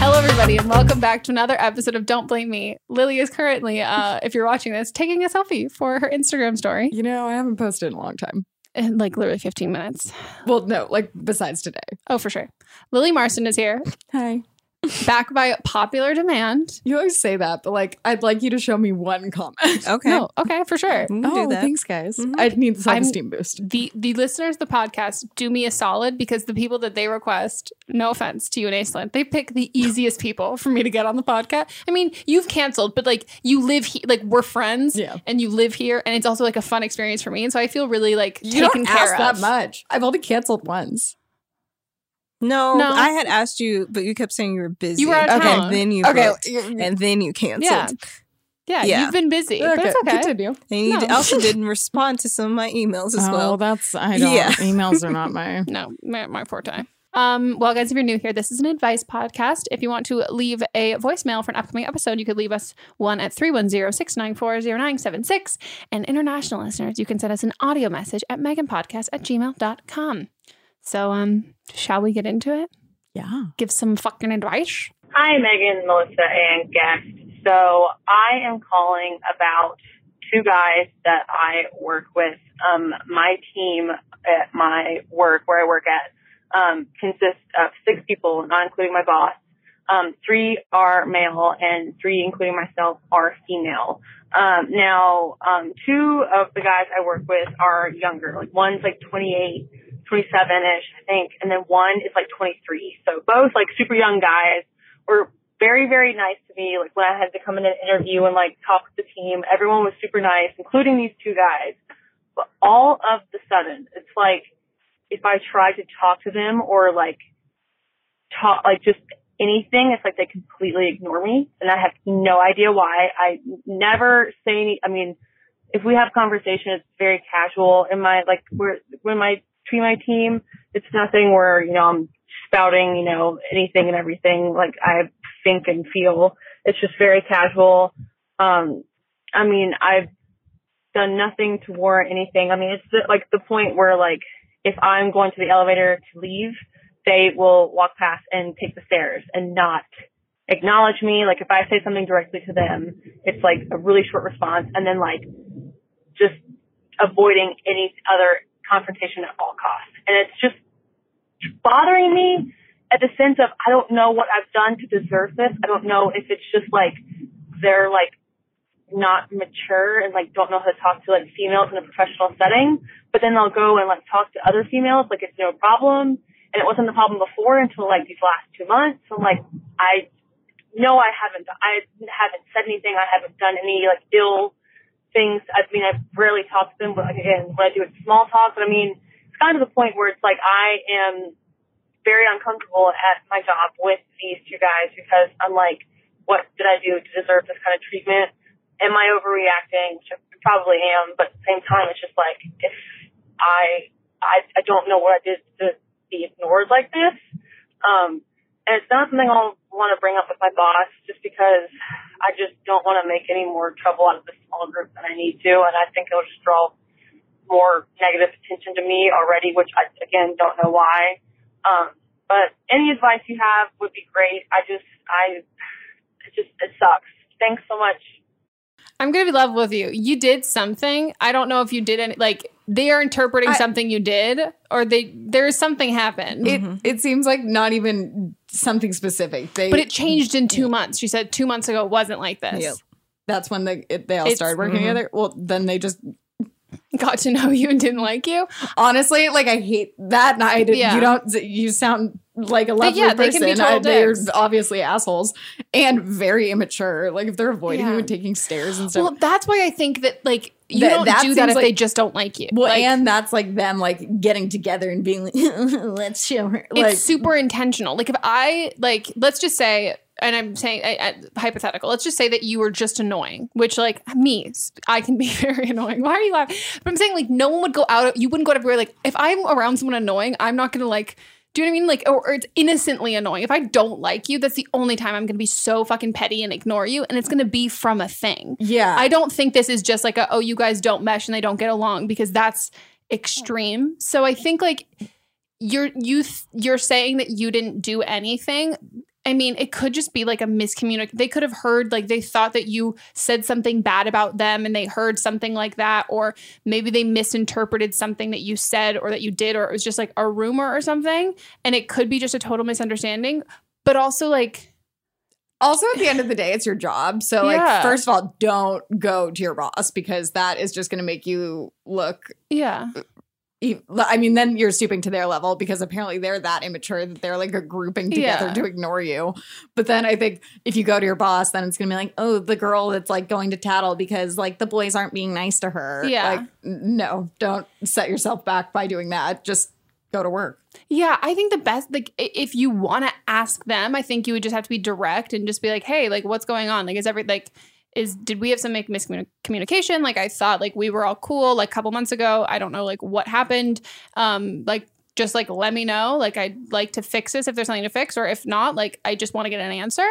Hello, everybody, and welcome back to another episode of Don't Blame Me. Lily is currently, uh, if you're watching this, taking a selfie for her Instagram story You know, I haven't posted in a long time. in like literally 15 minutes. Well, no, like besides today. Oh, for sure. Lily Marston is here, Hi. Back by popular demand. You always say that, but like, I'd like you to show me one comment. Okay. No, okay, for sure. We can oh, do that. thanks, guys. Mhm. I need the I'm- self-esteem boost. The the listeners of the podcast do me a solid because the people that they request, no offense to you and Aislinn, they pick the easiest people for me to get on the podcast. I mean, you've canceled, but like you live here, like we're friends, Yeah. and you live here, and it's also like a fun experience for me, and so I feel really like You taken don't care of. that much. I've only canceled once. No, No. I had asked you, but you kept saying you were busy. You were out of okay, town. and then you Okay, booked, and then you canceled. Yeah. Yeah, Yeah. you've been busy, but it's okay. continue. And you No. also didn't respond to some of my emails as well. oh, well. that's I don't. Yeah. Emails are not my. No, my, my forte. Um, well, guys, if you're new here, this is an advice podcast. If you want to leave a voicemail for an upcoming episode, you could leave us one at 310-694-0976. And international listeners, you can send us an audio message at meganpodcast at gmail.com. So, um, shall we get into it? Yeah. Give some fucking advice? Hi, Megan, Melissa, and guest. So I am calling about two guys that I work with. Um, my team at my work, where I work at, um, consists of six people, not including my boss. Um, three are male and three, including myself, are female. Um, now, um, two of the guys I work with are younger. Like one's like 28, 27-ish, I think, and then one is like 23. So both like super young guys were very, very nice to me. Like when I had to come in and interview and like talk with the team, everyone was super nice, including these two guys. But all of the sudden, it's like if I try to talk to them or like talk, like just anything, it's like they completely ignore me and I have no idea why. I never say any, I mean, if we have conversation, it's very casual in my, like, we're, when my, between my team, it's nothing where, you know, I'm spouting, you know, anything and everything like I think and feel. It's just very casual. Um, I mean, I've done nothing to warrant anything. I mean, it's the, like the point where like, if I'm going to the elevator to leave, they will walk past and take the stairs and not acknowledge me. Like if I say something directly to them, it's like a really short response and then like just avoiding any other confrontation at all costs. And it's just bothering me at the sense of I don't know what I've done to deserve this. I don't know if it's just like they're like not mature and like don't know how to talk to like females in a professional setting, but then they'll go and like talk to other females like it's no problem. And it wasn't a problem before until like these last two months. So like I no I haven't I haven't said anything, I haven't done any like ill things. I mean I've rarely talked to them, but again when I do it small talk, but I mean it's kind of the point where it's like I am very uncomfortable at my job with these two guys because I'm like, what did I do to deserve this kind of treatment? Am I overreacting? Which I probably am, but at the same time, it's just like if I I I don't know what I did to be ignored like this. Um, and it's not something I'll want to bring up with my boss just because I just don't want to make any more trouble out of this small group than I need to, and I think it'll just draw more negative attention to me already, which I again don't know why. Um, but any advice you have would be great. I just I it just it sucks. Thanks so much. I'm gonna be level with you. You did something. I don't know if you did any. Like they are interpreting I- something you did, or they there is something happened. It it seems like not even something specific. They but it changed in two months. She said two months ago it wasn't like this. Yeah. That's when they it, they all It's- started working Mhm. together. Well, then they just Got to know you and didn't like you. honestly like I hate that. And I did, Yeah. you don't you sound like a lovely yeah, they person. total I- they're obviously assholes and very immature. Like if they're avoiding Yeah. you and taking stairs and stuff. Well, that's why I think that like you That- don't that do that if like- they just don't like you. well, Like, and that's like them like getting together and being like, let's show her. Like it's super intentional. Like if I like, let's just say, and I'm saying I, I, hypothetical. Let's just say that you were just annoying, which like me, I can be very annoying. Why are you laughing? But I'm saying like no one would go out. You wouldn't go everywhere. Like if I'm around someone annoying, I'm not gonna like. Do you know what I mean? Like, or, or it's innocently annoying. If I don't like you, that's the only time I'm gonna be so fucking petty and ignore you, and it's gonna be from a thing. yeah. I don't think this is just like a oh you guys don't mesh and they don't get along because that's extreme. So I think like you're you th- you're saying that you didn't do anything. I mean, it could just be like a miscommunication. They could have heard like they thought that you said something bad about them and they heard something like that or maybe they misinterpreted something that you said or that you did or it was just like a rumor or something and it could be just a total misunderstanding. But also like Also, at the end of the day, it's your job. So, like, Yeah. first of all, don't go to your boss because that is just going to make you look. yeah. I mean, then you're stooping to their level because apparently they're that immature that they're like a grouping together Yeah. to ignore you. But then I think if you go to your boss, then it's going to be like, oh, the girl that's like going to tattle because like the boys aren't being nice to her. Yeah. Like, no, don't set yourself back by doing that. Just go to work. Yeah, I think the best like if you want to ask them, I think you would just have to be direct and just be like, "Hey, like what's going on? Like is every like is did we have some miscommunication? Like I thought like we were all cool like a couple months ago. I don't know like what happened. Um like just like let me know. Like I'd like to fix this if there's something to fix or if not, like I just want to get an answer.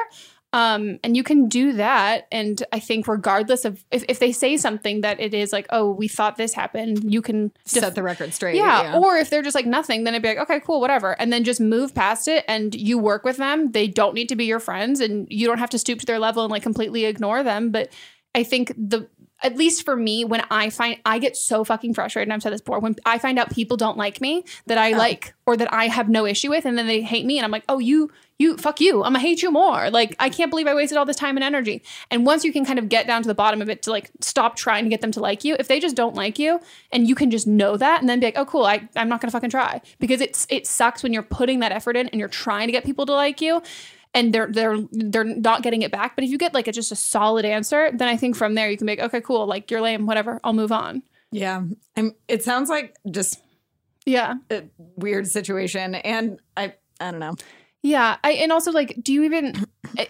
Um, and you can do that. And I think regardless of if, if they say something that it is like, oh, we thought this happened, you can def- Set the record straight. yeah, Or if they're just like nothing, then it'd be like, okay, cool, whatever. And then just move past it and you work with them. They don't need to be your friends and you don't have to stoop to their level and like completely ignore them. But I think the at least for me, when I find I get so fucking frustrated, and I've said this before, when I find out people don't like me that I like or that I have no issue with, and then they hate me, and I'm like, oh, you, you, fuck you, I'm gonna hate you more. Like, I can't believe I wasted all this time and energy. And once you can kind of get down to the bottom of it to like stop trying to get them to like you, if they just don't like you, and you can just know that, and then be like, oh, cool, I, I'm not gonna fucking try because it's it sucks when you're putting that effort in and you're trying to get people to like you and they're they're they're not getting it back. But if you get like a, just a solid answer, then I think from there you can be like, okay, cool, like you're lame, whatever, I'll move on. Yeah. I'm, it sounds like just Yeah, a weird situation. And I, I don't know. Yeah. I and also like, do you even?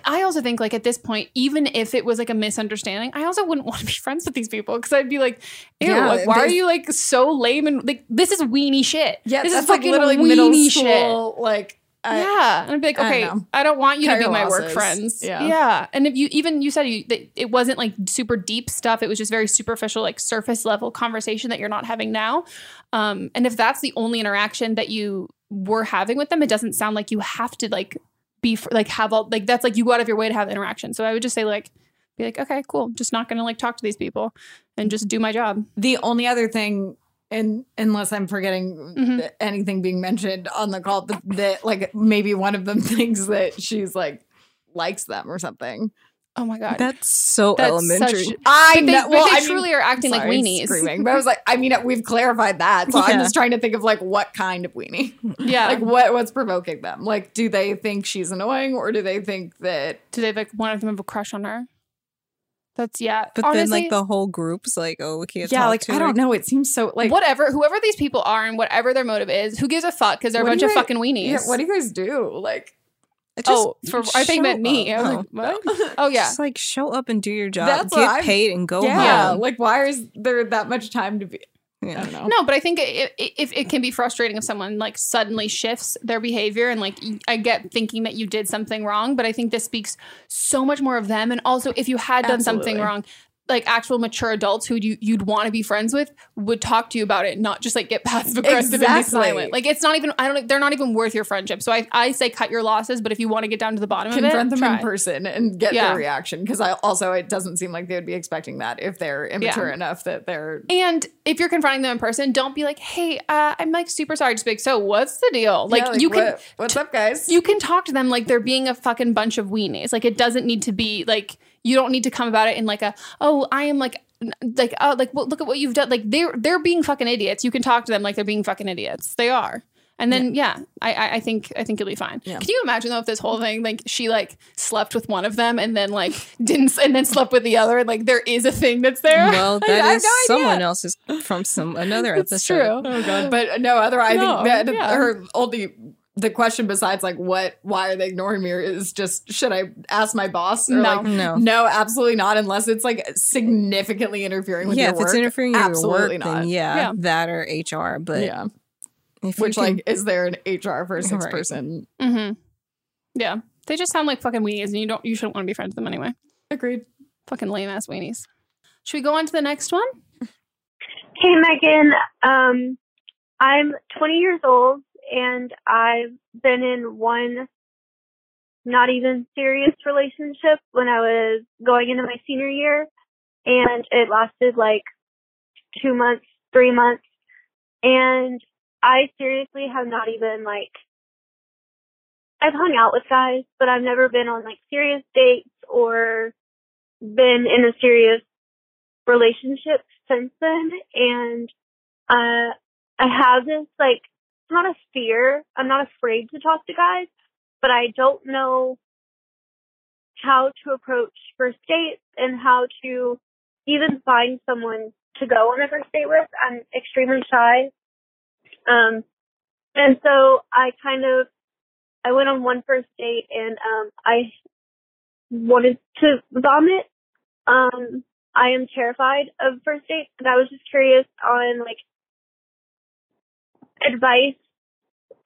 I- also think like at this point, even if it was like a misunderstanding, I also wouldn't want to be friends with these people because I'd be like, ew, Yeah, like, why are you like so lame and like this is weenie shit. Yeah, this is like fucking literally weenie middle shit. Like, I, yeah, and I'd be like, I don't okay. I don't want you to be my work friends. Yeah. yeah. And if you even you said you that it wasn't like super deep stuff; it was just very superficial, like surface level conversation that you're not having now. Um, and if that's the only interaction that you were having with them, it doesn't sound like you have to like be fr- like have all like that's like you go out of your way to have interaction. So I would just say like be like, okay, cool, just not gonna like talk to these people and just do my job. The only other thing, and unless I'm forgetting Mhm. anything being mentioned on the call, that like maybe one of them thinks that she's like likes them or something. Oh my god, That's so That's elementary. such- I But they, know. but well, they I mean- truly are acting like Sorry, weenies. screaming. But I was like, I mean, we've clarified that, so I'm just trying to think of like what kind of weenie, Yeah, like what what's provoking them. Like, do they think she's annoying, or do they think that? do they like one of them have a crush on her? That's yeah. but Honestly, then like the whole group's like, oh, we can't. Yeah, talk like I her. don't know. It seems so like whatever, whoever these people are and whatever their motive is, who gives a fuck? Because they're a bunch do of fucking weenies. Yeah, what do you guys do? Like, It just- oh, for I think show meant me. I was Oh. like, what? Oh yeah, Just like show up and do your job. That's what Get I'm- paid and go yeah, home. like why is there that much time to be? I Yeah. don't know. no, but I think it, it, if it can be frustrating if someone like suddenly shifts their behavior and like I get thinking that you did something wrong, but I think this speaks so much more of them. And also, if you had done something wrong. Like actual mature adults who you, you'd want to be friends with would talk to you about it, not just like get passive aggressive and be silent. Like it's not even I don't they're not even worth your friendship. So I, I say cut your losses, but if you want to get down to the bottom Confront of it, them try. in person and get Yeah. their reaction because I also it doesn't seem like they would be expecting that if they're immature enough that they're And if you're confronting them in person, don't be like, "Hey, uh, I'm like super sorry." Just be like, "So what's the deal?" Like, Yeah, you can what- what's up, guys? you can talk to them like they're being a fucking bunch of weenies. Like it doesn't need to be like you don't need to come about it in like a oh I am like like oh like well, look at what you've done. Like they're they're being fucking idiots. You can talk to them like they're being fucking idiots. They are. And then yeah, I, I I think I think you'll be fine. Yeah. Can you imagine though if this whole thing like she like slept with one of them and then like didn't and then slept with the other and like there is a thing that's there. Well, I- that I have is no idea. someone else's from some another It's episode. true. oh god, but no other. I No, think that yeah. her only the question besides like what why are they ignoring me is just should I ask my boss or No. like No. no absolutely not unless it's like significantly interfering with yeah, your if work. it's interfering with your absolutely work, not. then yeah, Yeah. that or HR. But yeah, if which can- like is there an HR for a six Right. person? Mm-hmm. Yeah. They just sound like fucking weenies and you don't you shouldn't want to be friends with them anyway. Agreed. Fucking lame ass weenies. Should we go on to the next one? Hey, Megan. Um, I'm 20 years old and I've been in one not even serious relationship when I was going into my senior year and it lasted like two months, three months. And I seriously have not even like, I've hung out with guys, but I've never been on like serious dates or been in a serious relationship since then and uh I have this like not a fear. I'm not afraid to talk to guys, but I don't know how to approach first dates and how to even find someone to go on a first date with. I'm extremely shy. Um and so I kind of I went on one first date and um I wanted to vomit. Um I am terrified of first dates, and I was just curious on like advice.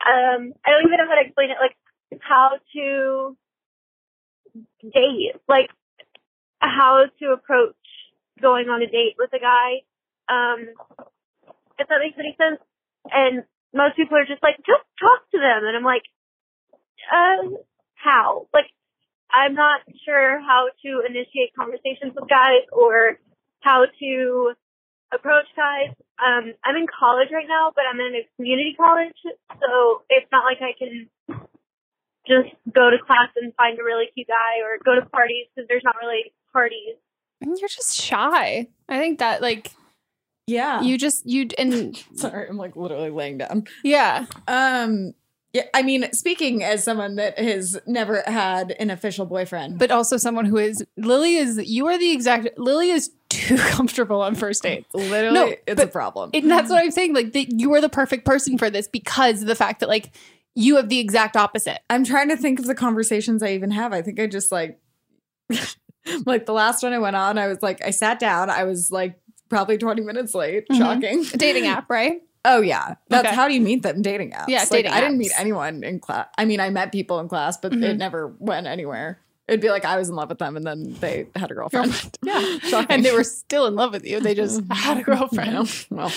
Um, I don't even know how to explain it. Like how to date, like how to approach going on a date with a guy. Um, if that makes any sense. And most people are just like, just talk to them, and I'm like, uh, how? Like I'm not sure how to initiate conversations with guys or how to approach guys. Um, I'm in college right now, but I'm in a community college, so it's not like I can just go to class and find a really cute guy or go to parties because there's not really parties. You're just shy. I think that like Yeah. you just you and Sorry, I'm like literally laying down. yeah. Um yeah, I mean, speaking as someone that has never had an official boyfriend. But also someone who is Lily is you are the exact Lily is too comfortable on first dates. literally No, it's a problem. And that's what I'm saying. Like that you are the perfect person for this because of the fact that like you have the exact opposite. I'm trying to think of the conversations I even have. I think I just like like the last one I went on, I was like I sat down, I was like probably 20 minutes late. Mhm. Shocking. Dating app, right? Oh yeah. That's Okay. how do you meet them? Dating apps. Yeah, Like, dating I didn't meet anyone in class. I mean, I met people in class, but it Mhm. never went anywhere. It'd be like I was in love with them and then they had a girlfriend. Yeah. Shocking. And they were still in love with you. They just had a girlfriend. Know? Well,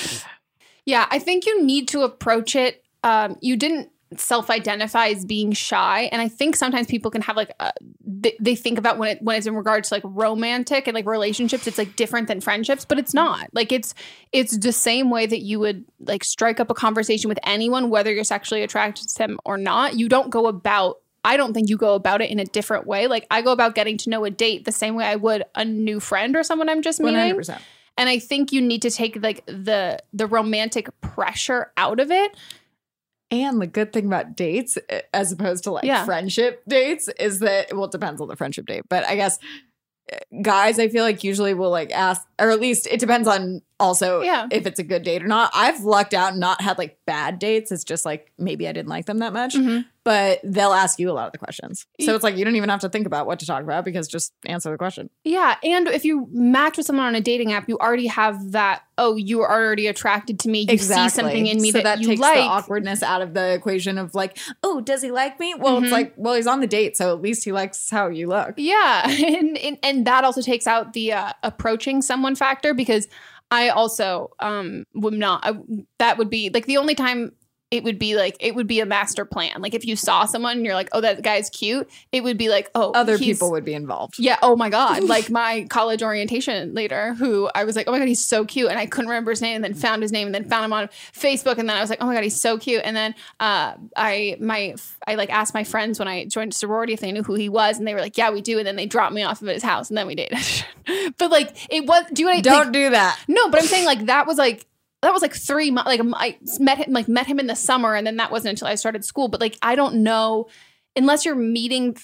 Yeah, I think you need to approach it. Um, you didn't self-identify as being shy, and I think sometimes people can have like uh, they, they think about when it when it's in regards to like romantic and like relationships, it's like different than friendships, but it's not. Like it's it's the same way that you would like strike up a conversation with anyone, whether you're sexually attracted to them or not. You don't go about. I don't think you go about it in a different way. Like I go about getting to know a date the same way I would a new friend or someone I'm just meeting. 100%. And I think you need to take like the the romantic pressure out of it. And the good thing about dates, eh, as opposed to like Yeah. friendship dates, is that well, it depends on the friendship date. But I guess eh, guys, I feel like usually will like ask, or at least it depends on also Yeah. if it's a good date or not. I've lucked out and not had like bad dates. It's just like maybe I didn't like them that much, Mhm. But they'll ask you a lot of the questions. So it's like you don't even have to think about what to talk about because just answer the question. Yeah, and if you match with someone on a dating app, you already have that. Oh, you are already attracted to me. You see something in me so that, you takes like. the awkwardness out of the equation of like, oh, does he like me? Well, Mhm. it's like, well, he's on the date, so at least he likes how you look. Yeah, and, and and that also takes out the uh, approaching someone factor because I also um would not. I, that would be like the only time it would be like it would be a master plan. Like if you saw someone and you're like, oh, that guy's cute, it would be like, oh, Other people would be involved. Yeah. Oh my God. Like my college orientation leader, who I was like, oh my God, he's so cute. And I couldn't remember his name and then found his name and then found him on Facebook. And then I was like, oh my God, he's so cute. And then uh, I, my, I like asked my friends when I joined sorority if they knew who he was. And they were like, yeah, we do. And then they dropped me off of his house and then we dated. but like, it was, do you know I Don't like, do that. No, but I'm saying like that was like, that was like three months. Like I met him, like met him in the summer, and then that wasn't until I started school. But like I don't know, unless you're meeting.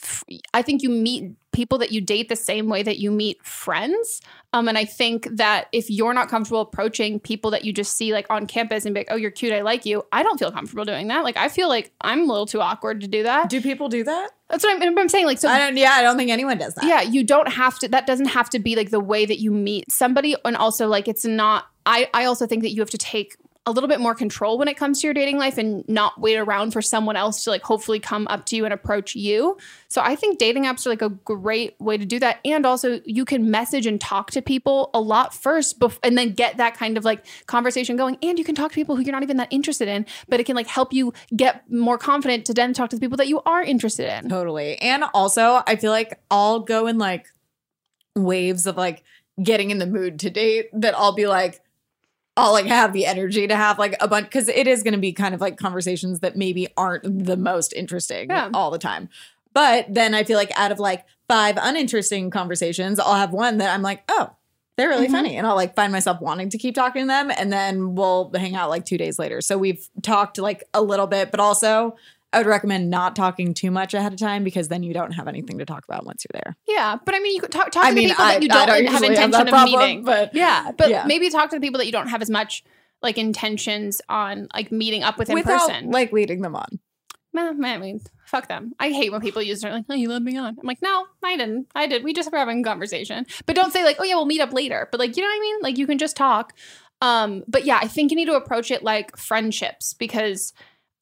I think you meet people that you date the same way that you meet friends. Um, and I think that if you're not comfortable approaching people that you just see like on campus and be like, "Oh, you're cute, I like you," I don't feel comfortable doing that. Like I feel like I'm a little too awkward to do that. Do people do that? That's what I'm, I'm saying. Like so, I don't. Yeah, I don't think anyone does that. yeah, you don't have to. That doesn't have to be like the way that you meet somebody, and also like it's not. I I also think that you have to take a little bit more control when it comes to your dating life and not wait around for someone else to like hopefully come up to you and approach you. So I think dating apps are like a great way to do that, and also you can message and talk to people a lot first, bef- and then get that kind of like conversation going. And you can talk to people who you're not even that interested in, but it can like help you get more confident to then talk to the people that you are interested in. Totally. And also, I feel like I'll go in like waves of like getting in the mood to date that I'll be like, I'll like have the energy to have like a bunch because it is going to be kind of like conversations that maybe aren't the most interesting Yeah. all the time. But then I feel like out of like five uninteresting conversations, I'll have one that I'm like, oh, they're really Mhm. funny. And I'll like find myself wanting to keep talking to them. And then we'll hang out like two days later. So we've talked like a little bit, but also I would recommend not talking too much ahead of time because then you don't have anything to talk about once you're there. Yeah, but I mean, you could talk, talk I to mean, the people I- that you don't, don't have usually have intention of problem, meeting. but- yeah, but yeah. maybe talk to the people that you don't have as much like intentions on like meeting up with in Without person. like leading them on. Meh, I mean, fuck them. I hate when people use it like, "Oh, you led me on." I'm like, no, I didn't. I did. We just were having a conversation. But don't say like, "Oh yeah, we'll meet up later." But like, you know what I mean? Like, you can just talk. Um, but yeah, I think you need to approach it like friendships because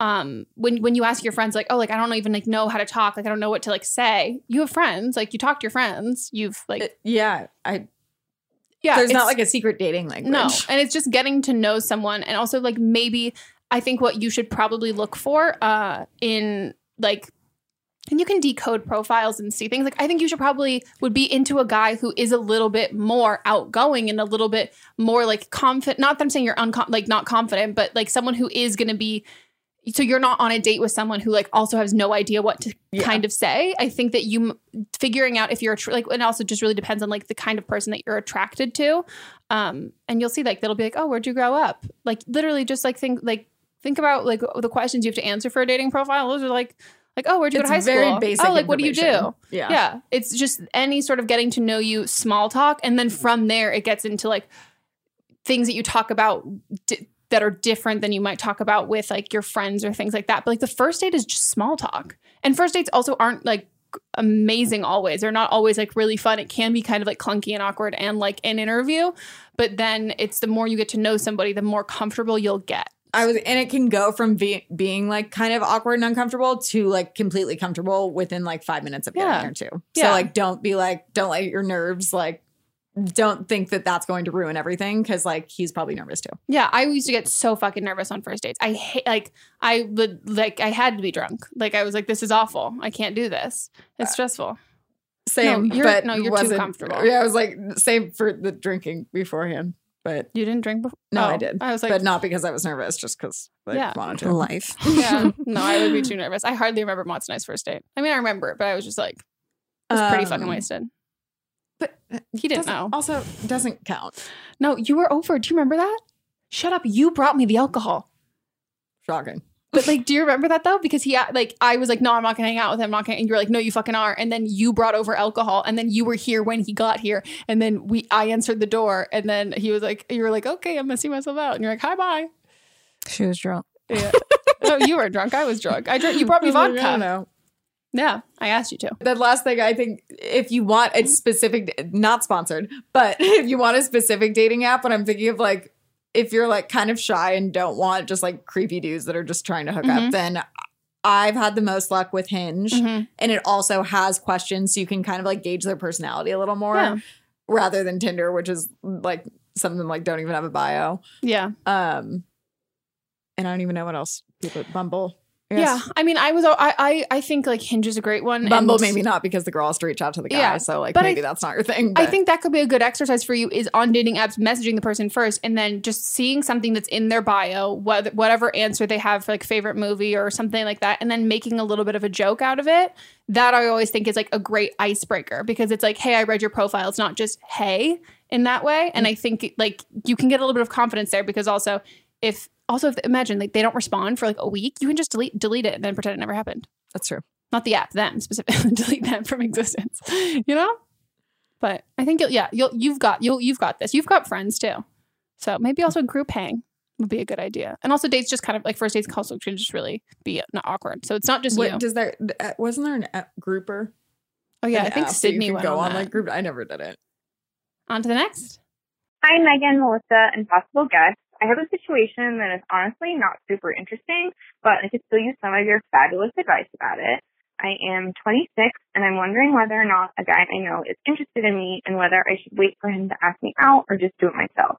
um when when you ask your friends like oh like i don't even like know how to talk like i don't know what to like say you have friends like you talk to your friends you've like Yeah. I yeah there's not like a secret dating language. no and it's just getting to know someone and also like maybe i think what you should probably look for uh in like and you can decode profiles and see things. Like I think you should probably would be into a guy who is a little bit more outgoing and a little bit more like confident. Not that I'm saying you're uncom- like not confident, but like someone who is going to be. So you're not on a date with someone who like also has no idea what to Yeah. kind of say. I think that you figuring out if you're attr- like, and also just really depends on like the kind of person that you're attracted to. Um, and you'll see like they'll be like, oh, where'd you grow up? Like literally just like think like think about like the questions you have to answer for a dating profile. Those are like like oh, where'd you It's go to high very school? basic oh, like what do you do? Yeah. yeah. It's just any sort of getting to know you small talk, and then from there it gets into like things that you talk about. Di- that are different than you might talk about with like your friends or things like that. But like the first date is just small talk. And first dates also aren't like amazing always. They're not always like really fun. It can be kind of like clunky and awkward and like an interview. But then it's the more you get to know somebody, the more comfortable you'll get. I was, and it can go from be, being like kind of awkward and uncomfortable to like completely comfortable within like five minutes of getting Yeah. there too. Yeah. So like, don't be like, don't let your nerves like, don't think that that's going to ruin everything because like he's probably nervous too. Yeah, I used to get so fucking nervous on first dates. I hate like I would like I had to be drunk. Like I was like, this is awful. I can't do this. It's stressful. Same, No, you're- but no, you're too comfortable. Yeah, I was like same for the drinking beforehand, but You didn't drink before? no, Oh, I did. I was like, but not because I was nervous, just because I Yeah. wanted to. Life. yeah, no, I would be too nervous. I hardly remember Mott's nice first date. I mean, I remember it, but I was just like, I was pretty fucking Um, wasted. But He didn't doesn't- know. Also, doesn't count. No, you were over. Do you remember that? Shut up. You brought me the alcohol. Shocking. But like, do you remember that though? Because he uh, like, I was like, no, I'm not gonna hang out with him. I'm not gonna. And you're like, no, you fucking are. And then you brought over alcohol, and then you were here when he got here, and then we, I answered the door, and then he was like, you were like, okay, I'm messing myself out, and you're like, hi, bye. She was drunk. Yeah. no, you were drunk. I was drunk. I drank. You brought me I like, vodka. I don't know. Yeah, I asked you to. The last thing I think, if you want a specific, not sponsored, but if you want a specific dating app, what I'm thinking of like, if you're like kind of shy and don't want just like creepy dudes that are just trying to hook Mhm. up, then I've had the most luck with Hinge. Mhm. And it also has questions so you can kind of like gauge their personality a little more Yeah. rather than Tinder, which is like something like don't even have a bio. Yeah. Um, and I don't even know what else people Bumble. Yeah. I mean, I was, I, I, I think like Hinge is a great one. Bumble and- maybe not because the girl has to reach out to the guy. Yeah, so like but I- maybe that's not your thing. I think that could be a good exercise for you is on dating apps messaging the person first and then just seeing something that's in their bio, what, whatever answer they have for like favorite movie or something like that, and then making a little bit of a joke out of it. That I always think is like a great icebreaker because it's like, hey, I read your profile. It's not just hey in that way. And mm. I think like you can get a little bit of confidence there because also if also if imagine like they don't respond for like a week, you can just delete delete it and then pretend it never happened. that's true. Not the app, them specifically. delete them from existence. You know? But I think you'll yeah, you'll you've got you'll you've got this. You've got friends too. So maybe also group hang would be a good idea. And also dates just kind of like first dates also can just really be not awkward. So it's not just What you. does there? uh, Wasn't there an app grouper? oh yeah, An I think app that you Sydney could went go on, on that. like group. I never did it. on to the next. Hi, Megan, Melissa, and possible guests. I have a situation that is honestly not super interesting, but I could still use some of your fabulous advice about it. I am 26 and I'm wondering whether or not a guy I know is interested in me and whether I should wait for him to ask me out or just do it myself.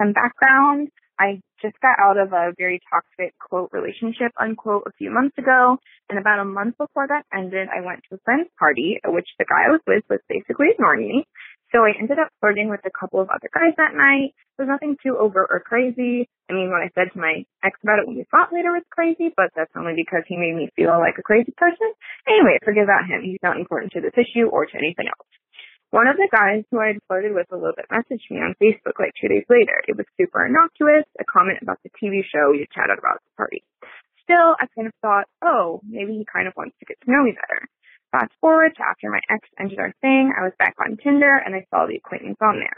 Some background. I just got out of a very toxic quote relationship unquote a few months ago and about a month before that ended I went to a friend's party at which the guy I was with was basically ignoring me. So I ended up flirting with a couple of other guys that night. It was nothing too overt or crazy. I mean, what I said to my ex about it when we fought later was crazy, but that's only because he made me feel like a crazy person. Anyway, forget about him. He's not important to this issue or to anything else. One of the guys who I had flirted with a little bit messaged me on Facebook like two days later. It was super innocuous, a comment about the TV show we had chatted about at the party. Still, I kind of thought, oh, maybe he kind of wants to get to know me better. Fast forward to after my ex ended our thing, I was back on Tinder and I saw the acquaintance on there.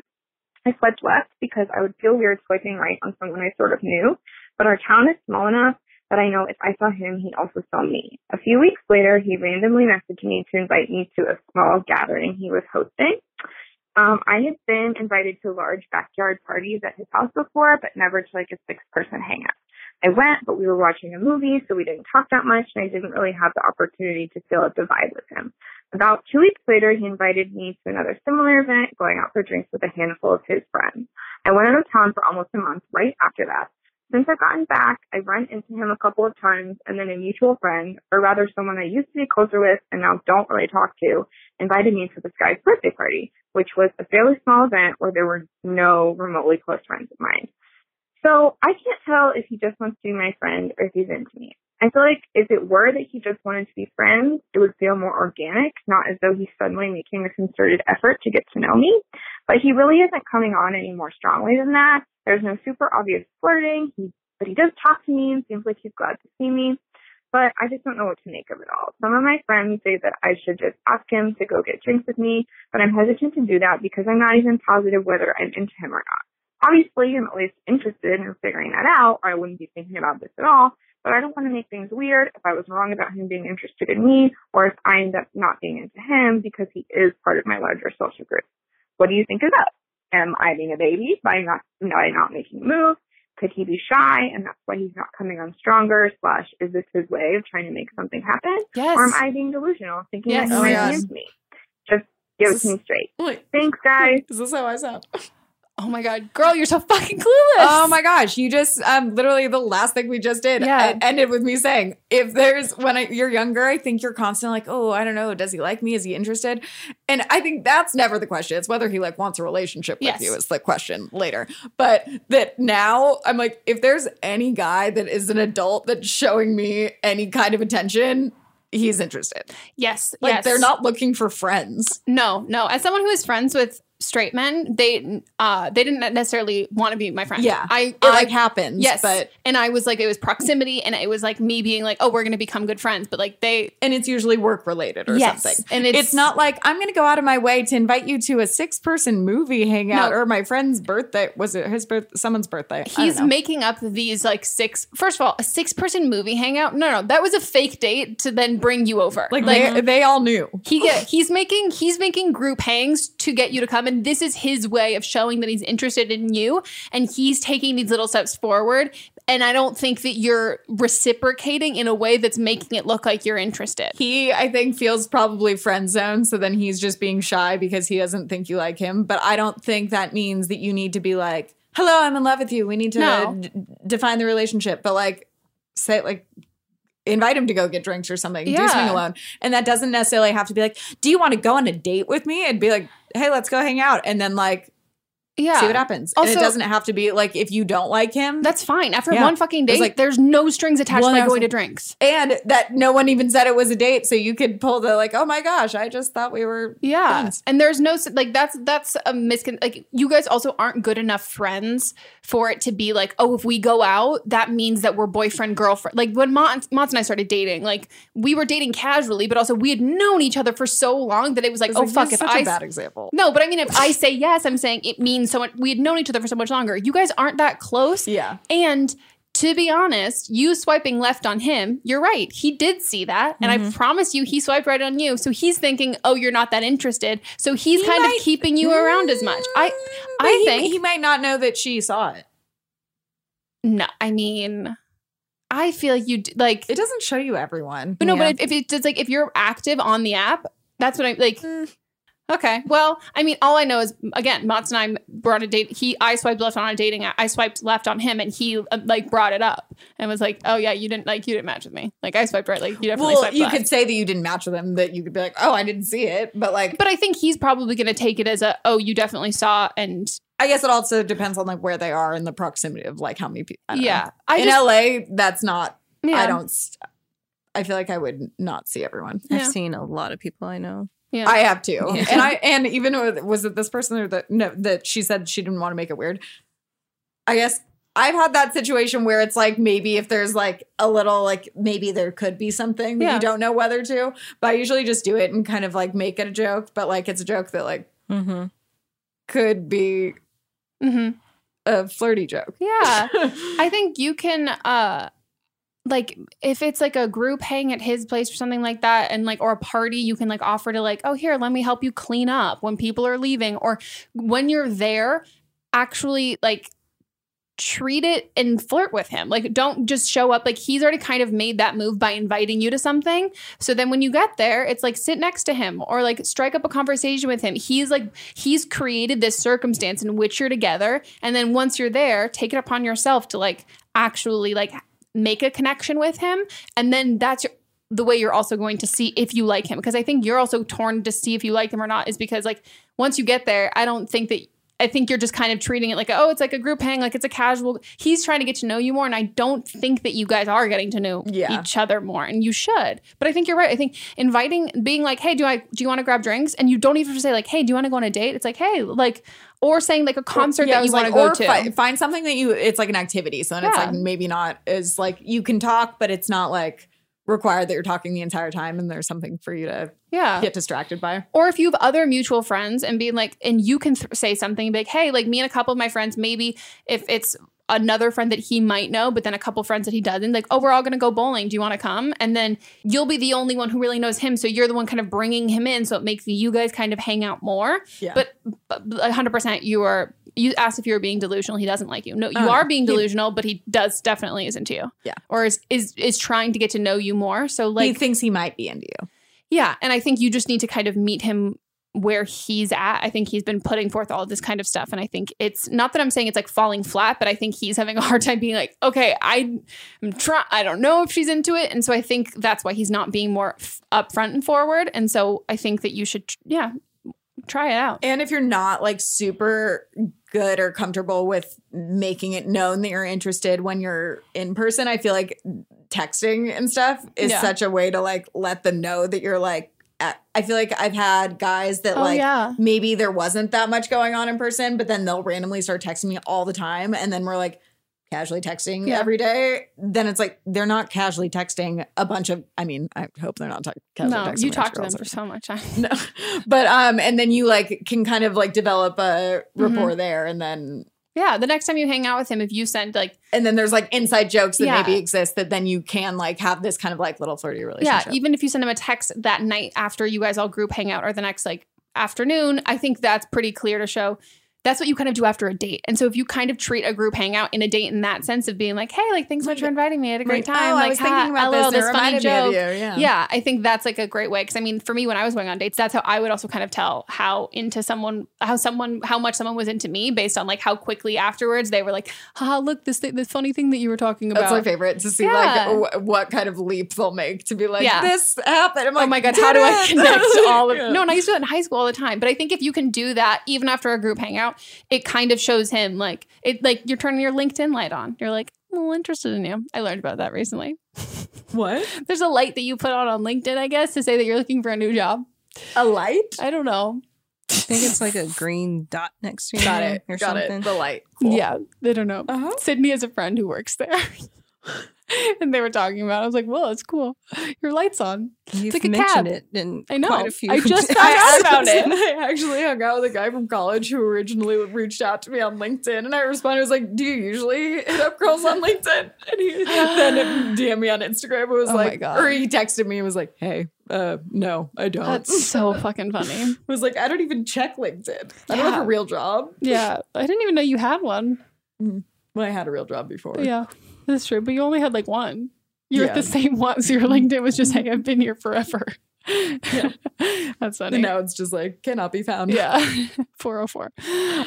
I swiped left because I would feel weird swiping right on someone I sort of knew, but our town is small enough that I know if I saw him, he also saw me. A few weeks later, he randomly messaged me to invite me to a small gathering he was hosting. Um, I had been invited to large backyard parties at his house before, but never to like a six person hangout. I went, but we were watching a movie, so we didn't talk that much, and I didn't really have the opportunity to feel the vibe with him. About two weeks later, he invited me to another similar event, going out for drinks with a handful of his friends. I went out of town for almost a month right after that, Since I've gotten back, I've run into him a couple of times and then a mutual friend, or rather someone I used to be closer with and now don't really talk to, invited me to this guy's birthday party, which was a fairly small event where there were no remotely close friends of mine. So I can't tell if he just wants to be my friend or if he's into me. I feel like if it were that he just wanted to be friends, it would feel more organic, not as though he's suddenly making a concerted effort to get to know me. But he really isn't coming on any more strongly than that. There's no super obvious flirting. He, but he does talk to me and seems like he's glad to see me. But I just don't know what to make of it all. Some of my friends say that I should just ask him to go get drinks with me, but I'm hesitant to do that because I'm not even positive whether I'm into him or not. Obviously, I'm at least interested in figuring that out, or I wouldn't be thinking about this at all. But I don't want to make things weird if I was wrong about him being interested in me, or if I end up not being into him because he is part of my larger social group. What do you think of that? Am I being a baby by not by not making a move? Could he be shy and that's why he's not coming on stronger? Slash, is this his way of trying to make something happen? Yes. Or am I being delusional, thinking Yes. that he Oh my might God. be me? Just give it Is to me straight. Wait, Thanks, guys. This is this how I sound? Oh my god, girl, you're so fucking clueless. Oh my gosh, you just um literally the last thing we just did Yeah. e- ended with me saying, if there's when I, you're younger, I think you're constantly like, oh, I don't know, does he like me? Is he interested? And I think that's never the question. It's whether he like wants a relationship with Yes. you is the question later. But that now I'm like, if there's any guy that is an adult that's showing me any kind of attention, he's interested. Yes, Like yes. they're not looking for friends. No, no. As someone who is friends with straight men, they uh they didn't necessarily want to be my friend. Yeah, I it I- like happens. Yes, but and I was like, it was proximity, and it was like me being like, oh, we're gonna become good friends. But like they, and it's usually work related or Yes, something. and it's, it's- not like I'm going to go out of my way to invite you to a six person movie hangout No. or my friend's birthday. Was it his birth? Someone's birthday. He's making up these like six. First of all, a six person movie hangout. No, no, that was a fake date to then bring you over. like, they, they all knew. he get he's making he's making group hangs to get you to come and this is his way of showing that he's interested in you and he's taking these little steps forward and i don't think that you're reciprocating in a way that's making it look like you're interested He, I think, feels probably friend zone. So then he's just being shy because he doesn't think you like him. But I don't think that means that you need to be like, hello, I'm in love with you. We need to No. d- define the relationship. But like, say, like, invite him to go get drinks or something. Do something alone. And that doesn't necessarily have to be like, do you want to go on a date with me? It'd be like, hey, let's go hang out. And then like, yeah see what happens. and Also- it doesn't have to be like if you don't like him. that's fine after Yeah. one fucking date like- there's no strings attached by going to drinks and that no one even said it was a date, so you could pull the like, oh my gosh, I just thought we were Yeah. friends. And there's no like that's that's a miscon like you guys also aren't good enough friends for it to be like, oh, if we go out, that means that we're boyfriend girlfriend. Like when Mons, Mons and I started dating, like we were dating casually, but also we had known each other for so long that it was like, It's oh like, fuck, if I a bad example. no, but I mean, if I say yes, I'm saying it means so much. We had known each other for so much longer. You guys aren't that close. Yeah. And to be honest, you swiping left on him, you're right. He did see that. And Mm-hmm. I promise you, he swiped right on you. So he's thinking, oh, you're not that interested. So he's He kind might- of keeping you around as much. I, I he, think, he might not know that she saw it. no, I mean, I feel like you, d- like, It doesn't show you everyone. But no, Yeah. but if, if it's like if you're active on the app, that's what I'm like. Mm. Okay. Well, I mean, all I know is again, Mott's and I were on a date. He, I swiped left on a dating app. I swiped left on him, and he uh, like brought it up and was like, "Oh yeah, you didn't like you didn't match with me. Like I swiped right. Like you definitely well, swiped you left." could say that you didn't match with him. That you could be like, oh, I didn't see it. But like, but I think he's probably going to take it as a, "Oh, you definitely saw," and I guess it also depends on like where they are in the proximity of like how many people. yeah, I in just, LA, that's not. yeah, I don't. I feel like I would not see everyone. I've Yeah. seen a lot of people I know. Yeah. I have too, Yeah. and I and even with, was it this person or that no that she said she didn't want to make it weird. I guess I've had that situation where it's like maybe if there's like a little like maybe there could be something that Yeah. you don't know whether to, but I usually just do it and kind of like make it a joke, but like it's a joke that like Mm-hmm. could be Mhm. a flirty joke. yeah. I think you can uh like if it's like a group hang at his place or something like that and like or a party you can like offer to like oh here let me help you clean up when people are leaving or when you're there actually like treat it and flirt with him. Like don't just show up like he's already kind of made that move by inviting you to something. So then when you get there it's like sit next to him or like strike up a conversation with him. He's like he's created this circumstance in which you're together. And then once you're there take it upon yourself to like actually like make a connection with him and then that's your, the way you're also going to see if you like him. Because I think you're also torn to see if you like him or not is because like once you get there I don't think that I think you're just kind of treating it like oh it's like a group hang like it's a casual he's trying to get to know you more and I don't think that you guys are getting to know Yeah. each other more and you should. But I think you're right. I think inviting being like hey do I do you want to grab drinks? And you don't even say like hey do you want to go on a date? It's like hey like or saying like a concert Yeah, that you want like, to go to fi- find something that you. It's like an activity, so then it's like maybe not as like you can talk, but it's not like required that you're talking the entire time, and there's something for you to yeah get distracted by. or if you have other mutual friends and being like and you can th- say something like hey like me and a couple of my friends maybe if it's another friend that he might know but then a couple friends that he doesn't like oh we're all going to go bowling do you want to come and then you'll be the only one who really knows him so you're the one kind of bringing him in so it makes you guys kind of hang out more Yeah. but, but 100% you are you asked if you were being delusional he doesn't like you no you Oh, are being He- delusional but he does definitely isn't to you Yeah. or is is is trying to get to know you more so like, he thinks he might be into you. yeah, and I think you just need to kind of meet him where he's at. I think he's been putting forth all this kind of stuff, and I think it's not that I'm saying it's like falling flat, but I think he's having a hard time being like, okay, I, I'm trying. I don't know if she's into it, and so I think that's why he's not being more f- upfront and forward. And so I think that you should, yeah, try it out. And if you're not like super good or comfortable with making it known that you're interested when you're in person, I feel like texting and stuff is Yeah. such a way to like let them know that you're like. I feel like I've had guys that Oh, like yeah. maybe there wasn't that much going on in person, but then they'll randomly start texting me all the time, and then we're like casually texting Yeah. every day. Then it's like they're not casually texting a bunch of. I mean, I hope they're not te- casually No, texting. you talk to them for so much time. No, but um, and then you like can kind of like develop a Mm-hmm. rapport there, and then Yeah, the next time you hang out with him, if you send like and then there's like inside jokes that Yeah. maybe exist that then you can like have this kind of like little flirty relationship. Yeah, even if you send him a text that night after you guys all group hang out or the next like afternoon, I think that's pretty clear to show that's what you kind of do after a date. And so if you kind of treat a group hangout in a date in that sense of being like, hey, like thanks so much for inviting me. I had a great Like, oh, time. oh, I like, was thinking about LOL, this it funny reminded me of joke. you, yeah. I think that's like a great way. Cause I mean, for me, when I was going on dates, that's how I would also kind of tell how into someone, how someone, how much someone was into me based on like how quickly afterwards they were like, haha, look, this thing, this funny thing that you were talking about. That's my favorite to see Yeah. like wh- what kind of leap they'll make to be like Yeah. this happened. I'm oh like, oh my god, "Did how do I it?" connect all of Yeah. No, and I used to do it in high school all the time. But I think if you can do that even after a group hangout, it kind of shows him like it like you're turning your LinkedIn light on. You're like, I'm a little interested in you. I learned about that recently. What? There's a light that you put on on LinkedIn, I guess, to say that you're looking for a new job. A light? I don't know. I think it's like a green dot next to your Got name it. or Got something. it. The light. Yeah, I don't know. Uh-huh. Sydney has a friend who works there. and they were talking about it. I was like, well, it's cool. Your light's on. You've like a mentioned cab. it in I know. a few. I just found out about it. I actually hung out with a guy from college who originally reached out to me on LinkedIn, and I responded, I was like, "Do you usually hit up girls on LinkedIn?" And he then DM me on Instagram. It was Oh like, or he texted me and was like, "Hey, uh, no, I don't." That's so fucking funny. I was like, I don't even check LinkedIn. I don't have a real job. Yeah. I didn't even know you had one. Well, I had a real job before. Yeah, that's true. But you only had like one. You're Yeah. at the same one. So your LinkedIn was just, hey, I've been here forever. that's funny. And now it's just like cannot be found. Yeah, 404.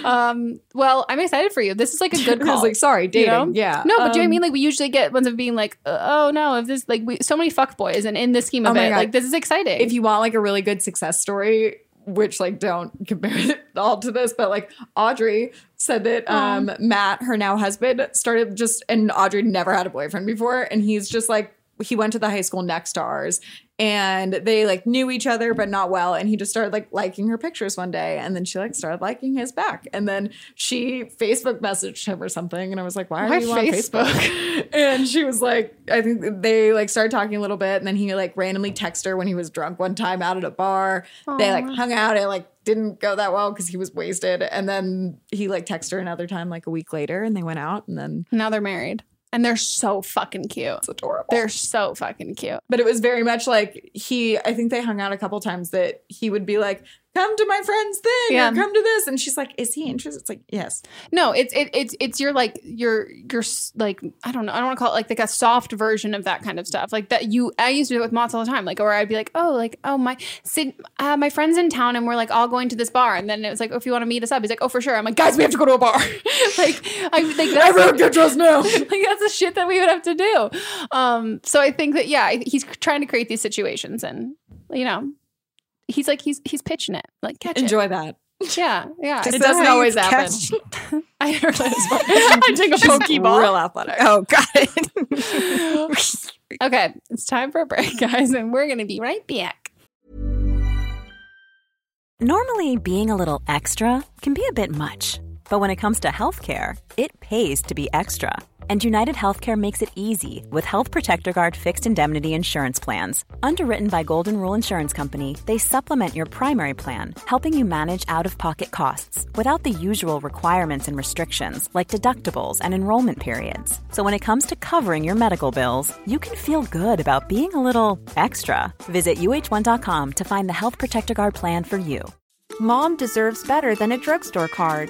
Um, well, I'm excited for you. This is like a good call. like, sorry, dating. You know? Yeah. No, but do you know I Um, mean like we usually get ones of being like, oh no, if this like we so many fuck boys, and in this scheme of Oh it, God. like this is exciting. if you want like a really good success story, which like don't compare it all to this, but like Audrey said that um Matt, her now husband, started just and Audrey never had a boyfriend before, and he's just like he went to the high school next to ours and they like knew each other but not well and he just started like liking her pictures one day and then she like started liking his back and then she facebook messaged him or something and i was like why, Why are you on Facebook? facebook? And she was like i think they like started talking a little bit and then he like randomly texted her when he was drunk one time out at a bar. They like hung out it like didn't go that well because he was wasted and then he like texted her another time like a week later and they went out and then now they're married, and they're so fucking cute. it's adorable They're so fucking cute. but it was very much like he i think they hung out a couple times that he would be like come to my friend's thing Yeah. or come to this. And she's like, is he interested? It's like, yes. No, it's it, it's it's your like your your like I don't know I don't want to call it like like a soft version of that kind of stuff like that you I used to do it with Mott's all the time like or I'd be like oh like oh my Sid, uh, my friends in town and we're like all going to this bar and then it was like oh, if you want to meet us up he's like oh for sure I'm like guys we have to go to a bar like I like that's Everyone get dressed now. like that's the shit that we would have to do um so I think that yeah he's trying to create these situations and you know he's like he's he's pitching it like catch Enjoy it. that. yeah yeah It Is that doesn't how you always happen. I heard that as well. I take a She's pokeball. real athletic. Oh, got it. Okay, it's time for a break, guys, and we're gonna be right back. Normally, being a little extra can be a bit much, but when it comes to healthcare, it pays to be extra. And United Healthcare makes it easy with Health Protector Guard fixed indemnity insurance plans. Underwritten by Golden Rule Insurance Company, they supplement your primary plan, helping you manage out of pocket costs without the usual requirements and restrictions like deductibles and enrollment periods. So when it comes to covering your medical bills, you can feel good about being a little extra. Visit uhone.com to find the Health Protector Guard plan for you. Mom deserves better than a drugstore card.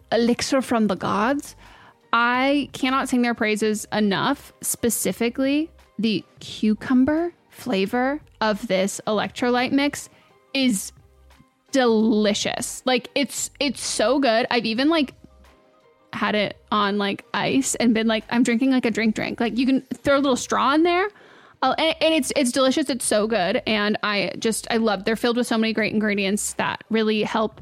elixir from the gods. I cannot sing their praises enough. Specifically, the cucumber flavor of this electrolyte mix is delicious. Like it's it's so good. I've even like had it on like ice and been like I'm drinking like a drink drink. Like you can throw a little straw in there. Uh, and, and it's it's delicious. It's so good, and I just I love. They're filled with so many great ingredients that really help.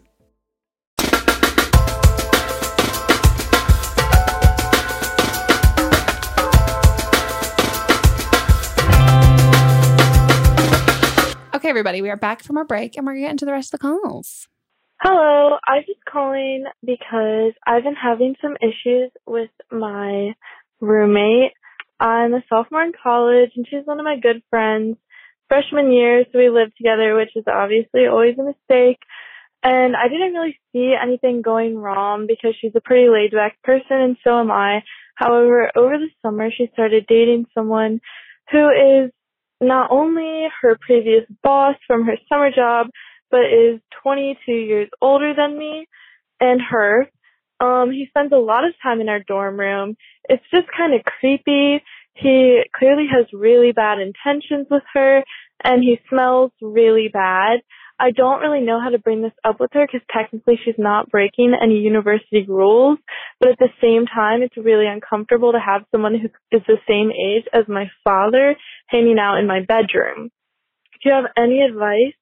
Okay, everybody, we are back from our break and we're going to get into the rest of the calls. Hello, I was just calling because I've been having some issues with my roommate. I'm a sophomore in college and she's one of my good friends. Freshman year, so we lived together, which is obviously always a mistake. And I didn't really see anything going wrong because she's a pretty laid back person and so am I. However, over the summer she started dating someone who is not only her previous boss from her summer job, but is 22 years older than me and her. Um, he spends a lot of time in our dorm room. It's just kind of creepy. He clearly has really bad intentions with her, and he smells really bad. I don't really know how to bring this up with her because technically she's not breaking any university rules, but at the same time, it's really uncomfortable to have someone who is the same age as my father hanging out in my bedroom. If you have any advice,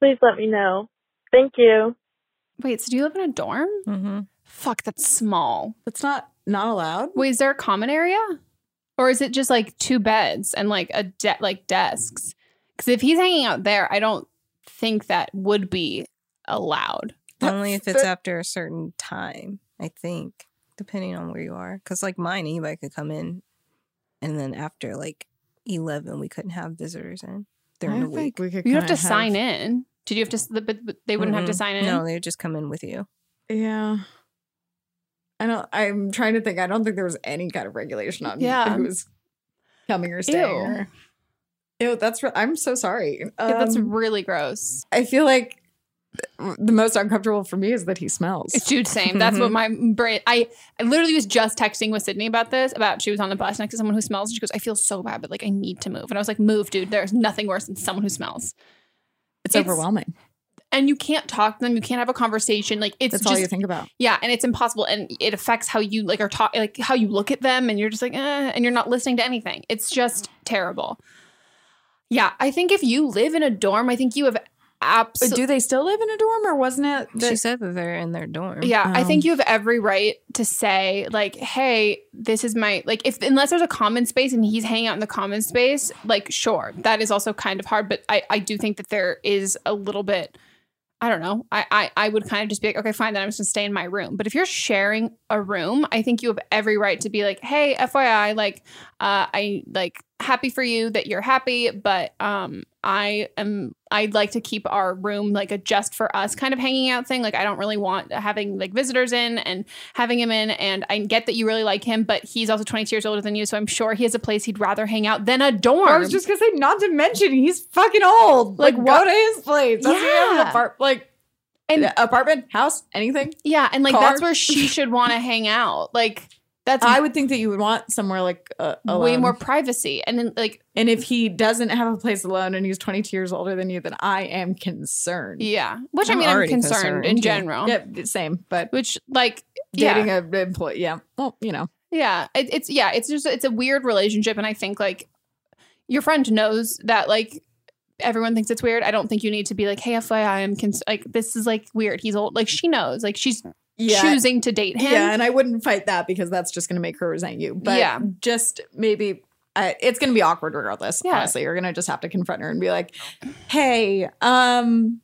please let me know. Thank you. Wait, so do you live in a dorm? Mm-hmm. Fuck, that's small. That's not not allowed. Wait, is there a common area? Or is it just like two beds and like a de- like desks? Because if he's hanging out there, I don't think that would be allowed. Only if it's after a certain time, I think, depending on where you are. Because, like mine, anybody could come in, and then after like 11, we couldn't have visitors in during I the think week. we could You have kinda to sign in. Did you have to? But but they wouldn't have to sign in. No, they would just come in with you. Yeah. I don't I'm trying to think. I don't think there was any kind of regulation on Yeah. who was coming or staying. Ew. Or, ew, that's re- I'm so sorry. Yeah, that's Um, really gross. I feel like the most uncomfortable for me is that he smells. Dude, same. That's what my brain. I, I literally was just texting with Sydney about this. About she was on the bus next to someone who smells. And she goes, "I feel so bad, but like I need to move." And I was like, "Move, dude. There's nothing worse than someone who smells." It's, overwhelming. and you can't talk to them. You can't have a conversation. Like it's That's just, all you think about. Yeah, and it's impossible, and it affects how you like are talk, like how you look at them, and you're just like, eh, and you're not listening to anything. It's just terrible. Yeah, I think if you live in a dorm, I think you have absolutely. do they still live in a dorm or wasn't it? she said that they're in their dorm. Yeah, I think Um, you have every right to say like, "Hey, this is my like." If unless there's a common space and he's hanging out in the common space, like, sure, that is also kind of hard. But I I do think that there is a little bit. I don't know. I, I I would kind of just be like, okay, fine, then I'm just gonna stay in my room. But if you're sharing a room, I think you have every right to be like, hey, FYI, like, uh, I like happy for you that you're happy, but um, I am I'd like to keep our room like a just for us kind of hanging out thing. Like, I don't really want having like visitors in and having him in. And I get that you really like him, but he's also 22 years older than you, so I'm sure he has a place he'd rather hang out than a dorm. I was just gonna say, not to mention he's fucking old. Like, Like, go what- to his place. Doesn't Yeah. apart- like And- apartment, house, anything? yeah, and like car. that's where she should want to hang out. Like that's I would think that you would want somewhere like uh, way alone. more privacy. And then like And if he doesn't have a place alone and he's 22 years older than you, then I am concerned. yeah, which i I'm mean I'm already concerned, concerned, in yeah. general. Yeah, same. But Which like dating yeah, a employee, yeah. Well, you know, yeah, it, it's yeah, it's just it's a weird relationship, and I think like your friend knows that like everyone thinks it's weird. I don't think you need to be like, hey, FYI, I'm cons- like this is like weird. He's old. Like she knows. Like she's yeah. choosing to date him. Yeah, and I wouldn't fight that because that's just going to make her resent you. But Yeah. just maybe uh, it's going to be awkward regardless. Yeah. Honestly, you're going to just have to confront her and be like, "Hey, um,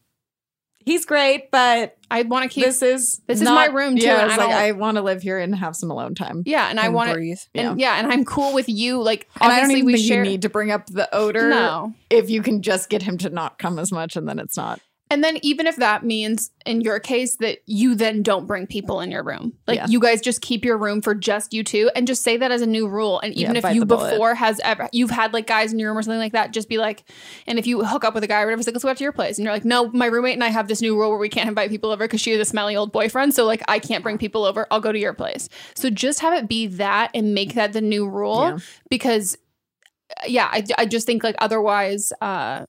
he's great, but I want to keep this is this is my room, too, Yeah, and I like I want to live here and have some alone time. yeah, and I want to breathe. and yeah, and I'm cool with you. Like And I don't obviously even we think share. you need to bring up the odor. No. if you can just get him to not come as much, and then it's not. And then even if that means in your case that you then don't bring people in your room. Like Yeah. you guys just keep your room for just you two and just say that as a new rule. And even Yeah, if you before has ever you've had like guys in your room or something like that, just be like, and if you hook up with a guy or whatever, it's like, let's go out to your place. And you're like, no, my roommate and I have this new rule where we can't invite people over because she has a smelly old boyfriend. So like I can't bring people over. I'll go to your place. So just have it be that and make that the new rule Yeah. because yeah, I, I just think like otherwise, uh,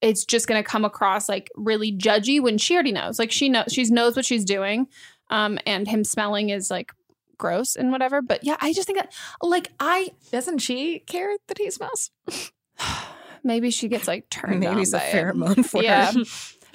it's just going to come across like really judgy when she already knows. Like she knows, she knows what she's doing. Um, and him smelling is like gross and whatever. But yeah, I just think that like I Doesn't she care that he smells? maybe she gets like turned Maybe on it's a it. pheromone for Yeah. her.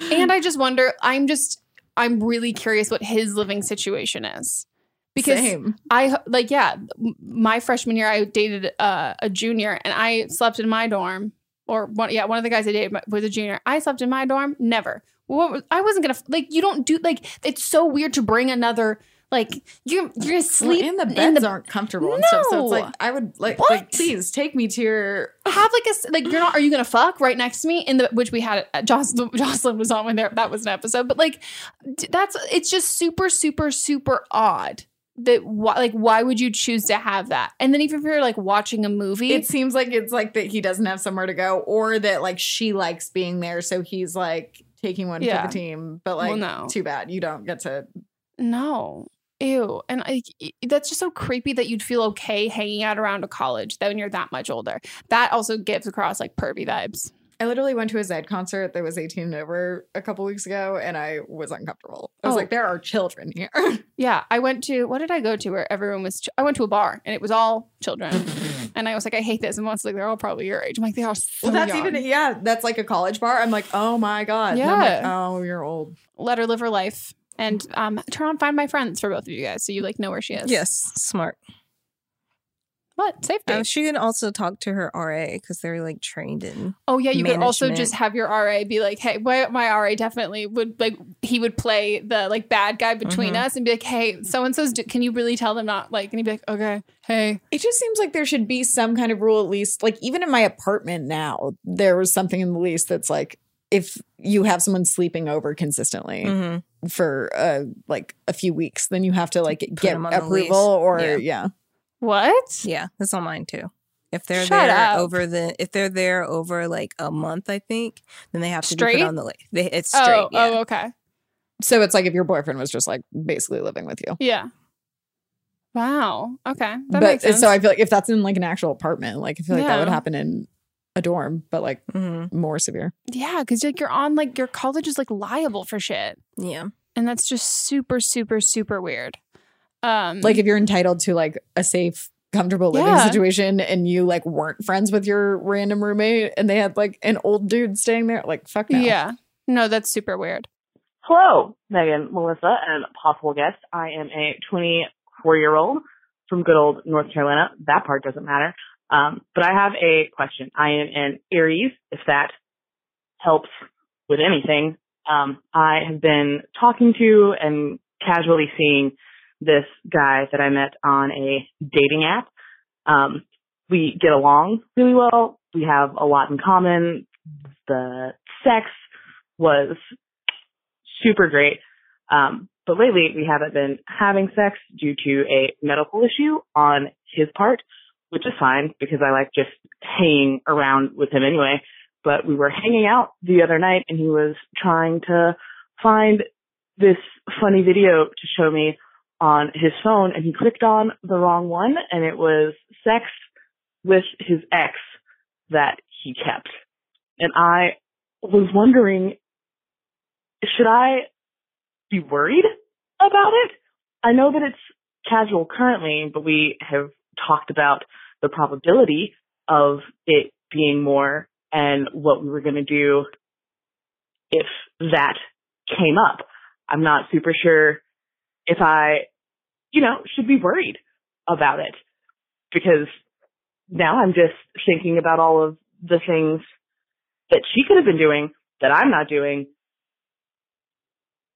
and I just wonder. I'm just I'm really curious what his living situation is because Same. I like yeah, my freshman year I dated uh, a junior and I slept in my dorm or one yeah one of the guys I dated was a junior. I slept in my dorm. Never. What was- I wasn't gonna like you don't do like it's so weird to bring another like you're you're gonna sleep Well, and the beds aren't comfortable and stuff. So it's like I would like, like please take me to your have like a like you're not are you gonna fuck right next to me in the which we had uh, Jocelyn Jocelyn was on when there that was an episode but like that's it's just super super super odd that why like why would you choose to have that and then even if you're like watching a movie it seems like it's like that he doesn't have somewhere to go or that like she likes being there so he's like taking one Yeah. for the team but Well, like no. too bad you don't get to no Ew. And like that's just so creepy that you'd feel okay hanging out around a college that when you're that much older. That also gives across like pervy vibes. I literally went to a Zedd concert that was 18 and over a couple weeks ago and I was uncomfortable. I was Oh. like, there are children here. Yeah, I went to what did I go to where everyone was? Ch- I went to a bar and it was all children, and I was like, I hate this. And once like they're all probably your age. I'm like, they are so well, that's young. even, yeah, that's like a college bar. I'm like, oh my God. I'm like, Yeah. oh, you're old. Let her live her life and um turn on Find My Friends for both of you guys, so you like know where she is. Yes, smart. What safety? Um, she can also talk to her RA because they're like trained in. Oh yeah, you could also just have your RA be like, "Hey, my, my RA definitely would like he would play the like bad guy between Mhm. us and be like, "Hey, so and so's. Can you really tell them not like?" And he'd be like, "Okay, hey." It just seems like there should be some kind of rule, at least. Like, even in my apartment now, there was something in the lease that's like, if you have someone sleeping over consistently Mhm. for uh, like a few weeks, then you have to like get them on the lease. approval or, Yeah. yeah. What? Yeah, that's on mine too. If they're Shut there up. over the, if they're there over like a month, I think, then they have to be Straight? put on the list. They, it's straight. Oh, yeah. oh, okay, So it's like if your boyfriend was just like basically living with you. yeah. Wow. Okay, that but makes sense. so I feel like if that's in like an actual apartment, like I feel like that would happen in a dorm, but like Mm-hmm. more severe. yeah, because like you're on like your college is like liable for shit, Yeah. and that's just super, super, super weird. Um, Like if you're entitled to like a safe, comfortable living Yeah. situation and you like weren't friends with your random roommate and they had like an old dude staying there, like fuck no. yeah, no, that's super weird. Hello, Megan, Melissa, and possible guest. I am a 24 year old from good old North Carolina. That part doesn't matter. Um, but I have a question. I am an Aries, if that helps with anything. Um, I have been talking to and casually seeing this guy that I met on a dating app. Um, we get along really well. We have a lot in common. The sex was super great. Um, but lately we haven't been having sex due to a medical issue on his part, which is fine because I like just hanging around with him anyway. But we were hanging out the other night and he was trying to find this funny video to show me on his phone and he clicked on the wrong one and it was sex with his ex that he kept. And I was wondering should I be worried about it? I know that it's casual currently, but we have talked about the probability of it being more and what we were going to do if that came up. I'm not super sure if I, you know, should be worried about it because now I'm just thinking about all of the things that she could have been doing that I'm not doing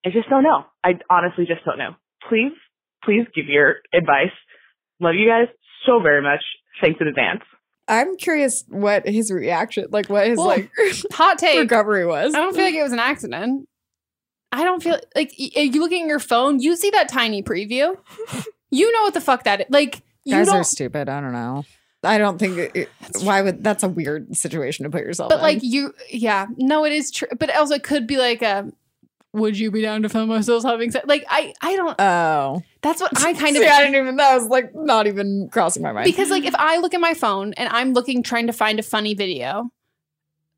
I just don't know. I honestly just don't know. Please, please give your advice. Love you guys so very much. Thanks in advance. I'm curious what his reaction, like what his Well, like hot take. recovery was. I don't feel like it was an accident. I don't feel like you looking at your phone, you see that tiny preview. You know what the fuck that is. Like you Guys are stupid. I don't know. I don't think it, it- why would that's a weird situation to put yourself but in. like you yeah, no, it is true. But also it could be like a would you be down to film ourselves having sex? Like I I don't oh, that's what I kind of See, I didn't even. That was like not even crossing my mind. because like if I look at my phone and I'm looking trying to find a funny video,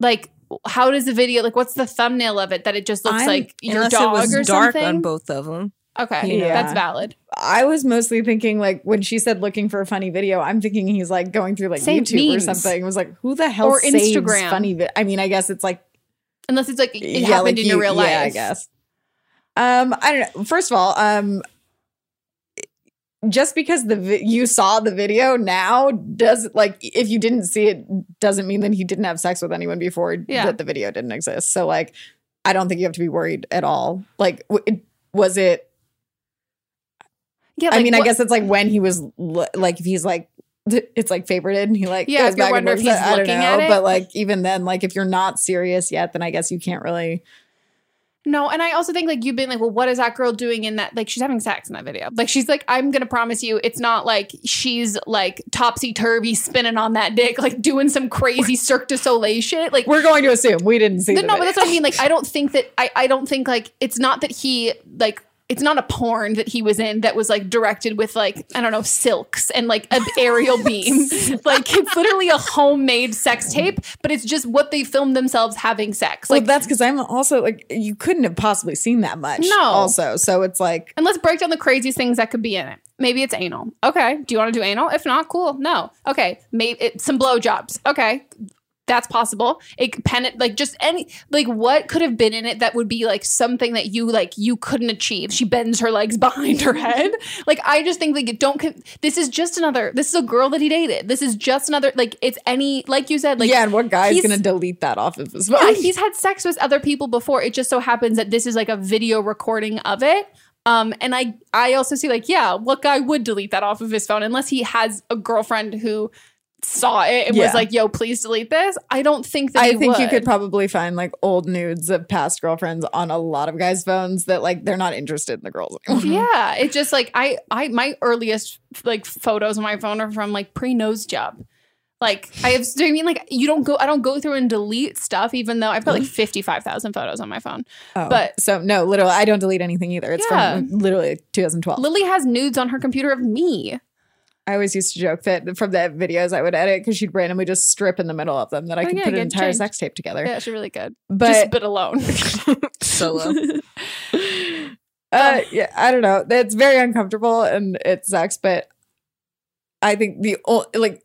like how does the video like what's the thumbnail of it that it just looks I'm- like your dog it was or dark something? on both of them. Okay, Yeah. that's valid. I was mostly thinking like when she said looking for a funny video, I'm thinking he's like going through like Save YouTube memes. or something. It was like who the hell Or Instagram. funny? Vi- I mean, I guess it's like Unless it's like it yeah, happened like in your real life. Yeah, I guess. Um, I don't know. First of all, um, just because the vi- you saw the video now does like if you didn't see it doesn't mean that he didn't have sex with anyone before Yeah. that the video didn't exist. So like, I don't think you have to be worried at all. Like, w- it, was it? Yeah, I like, mean, I guess it's like when he was like if he's like it's like favorited and he like Yeah, goes back and if he's I don't know, at it. but like even then like if you're not serious yet then I guess you can't really No, and I also think like you've been like, well, what is that girl doing in that? Like, she's having sex in that video. Like, she's like, I'm gonna promise you, it's not like she's like topsy turvy spinning on that dick, like doing some crazy Cirque du Soleil shit. Like, we're going to assume we didn't see no, the no, but that's what I mean. Like, I don't think that I, I don't think like it's not that he like it's not a porn that he was in that was like directed with like I don't know silks and like an aerial beam. like it's literally a homemade sex tape, but it's just what they filmed themselves having sex. Well, Like that's because I'm also like you couldn't have possibly seen that much. No. Also, so it's like And let's break down the craziest things that could be in it. Maybe it's anal. Okay. Do you want to do anal? If not, cool. No. Okay. Maybe it, some blowjobs. Okay. That's possible. It pen like just any like what could have been in it that would be like something that you like you couldn't achieve. She bends her legs behind her head. Like I just think like don't. Con- this is just another. This is a girl that he dated. This is just another. Like it's any like you said. Like yeah, and what guy's he's- gonna delete that off of his phone? yeah, he's had sex with other people before. It just so happens that this is like a video recording of it. Um, and I I also see like, yeah, what guy would delete that off of his phone unless he has a girlfriend who saw it and Yeah. was like, yo, please delete this. I don't think that I think you could probably find like old nudes of past girlfriends on a lot of guys' phones that like they're not interested in the girls anymore. Yeah, it's just like I I my earliest like photos on my phone are from like pre nose job. Like I have, you mean like you don't go? I don't go through and delete stuff, even though I've got like fifty five thousand photos on my phone. Oh, But so no, literally, I don't delete anything either. It's Yeah. from literally 2012. Lily has nudes on her computer of me. I always used to joke that from the videos I would edit because she'd randomly just strip in the middle of them that I Oh, could yeah, put an entire changed. sex tape together. Yeah, she's really good. But- Just bit alone. Solo. Uh, yeah, I don't know. It's very uncomfortable and it sucks, but I think the o- like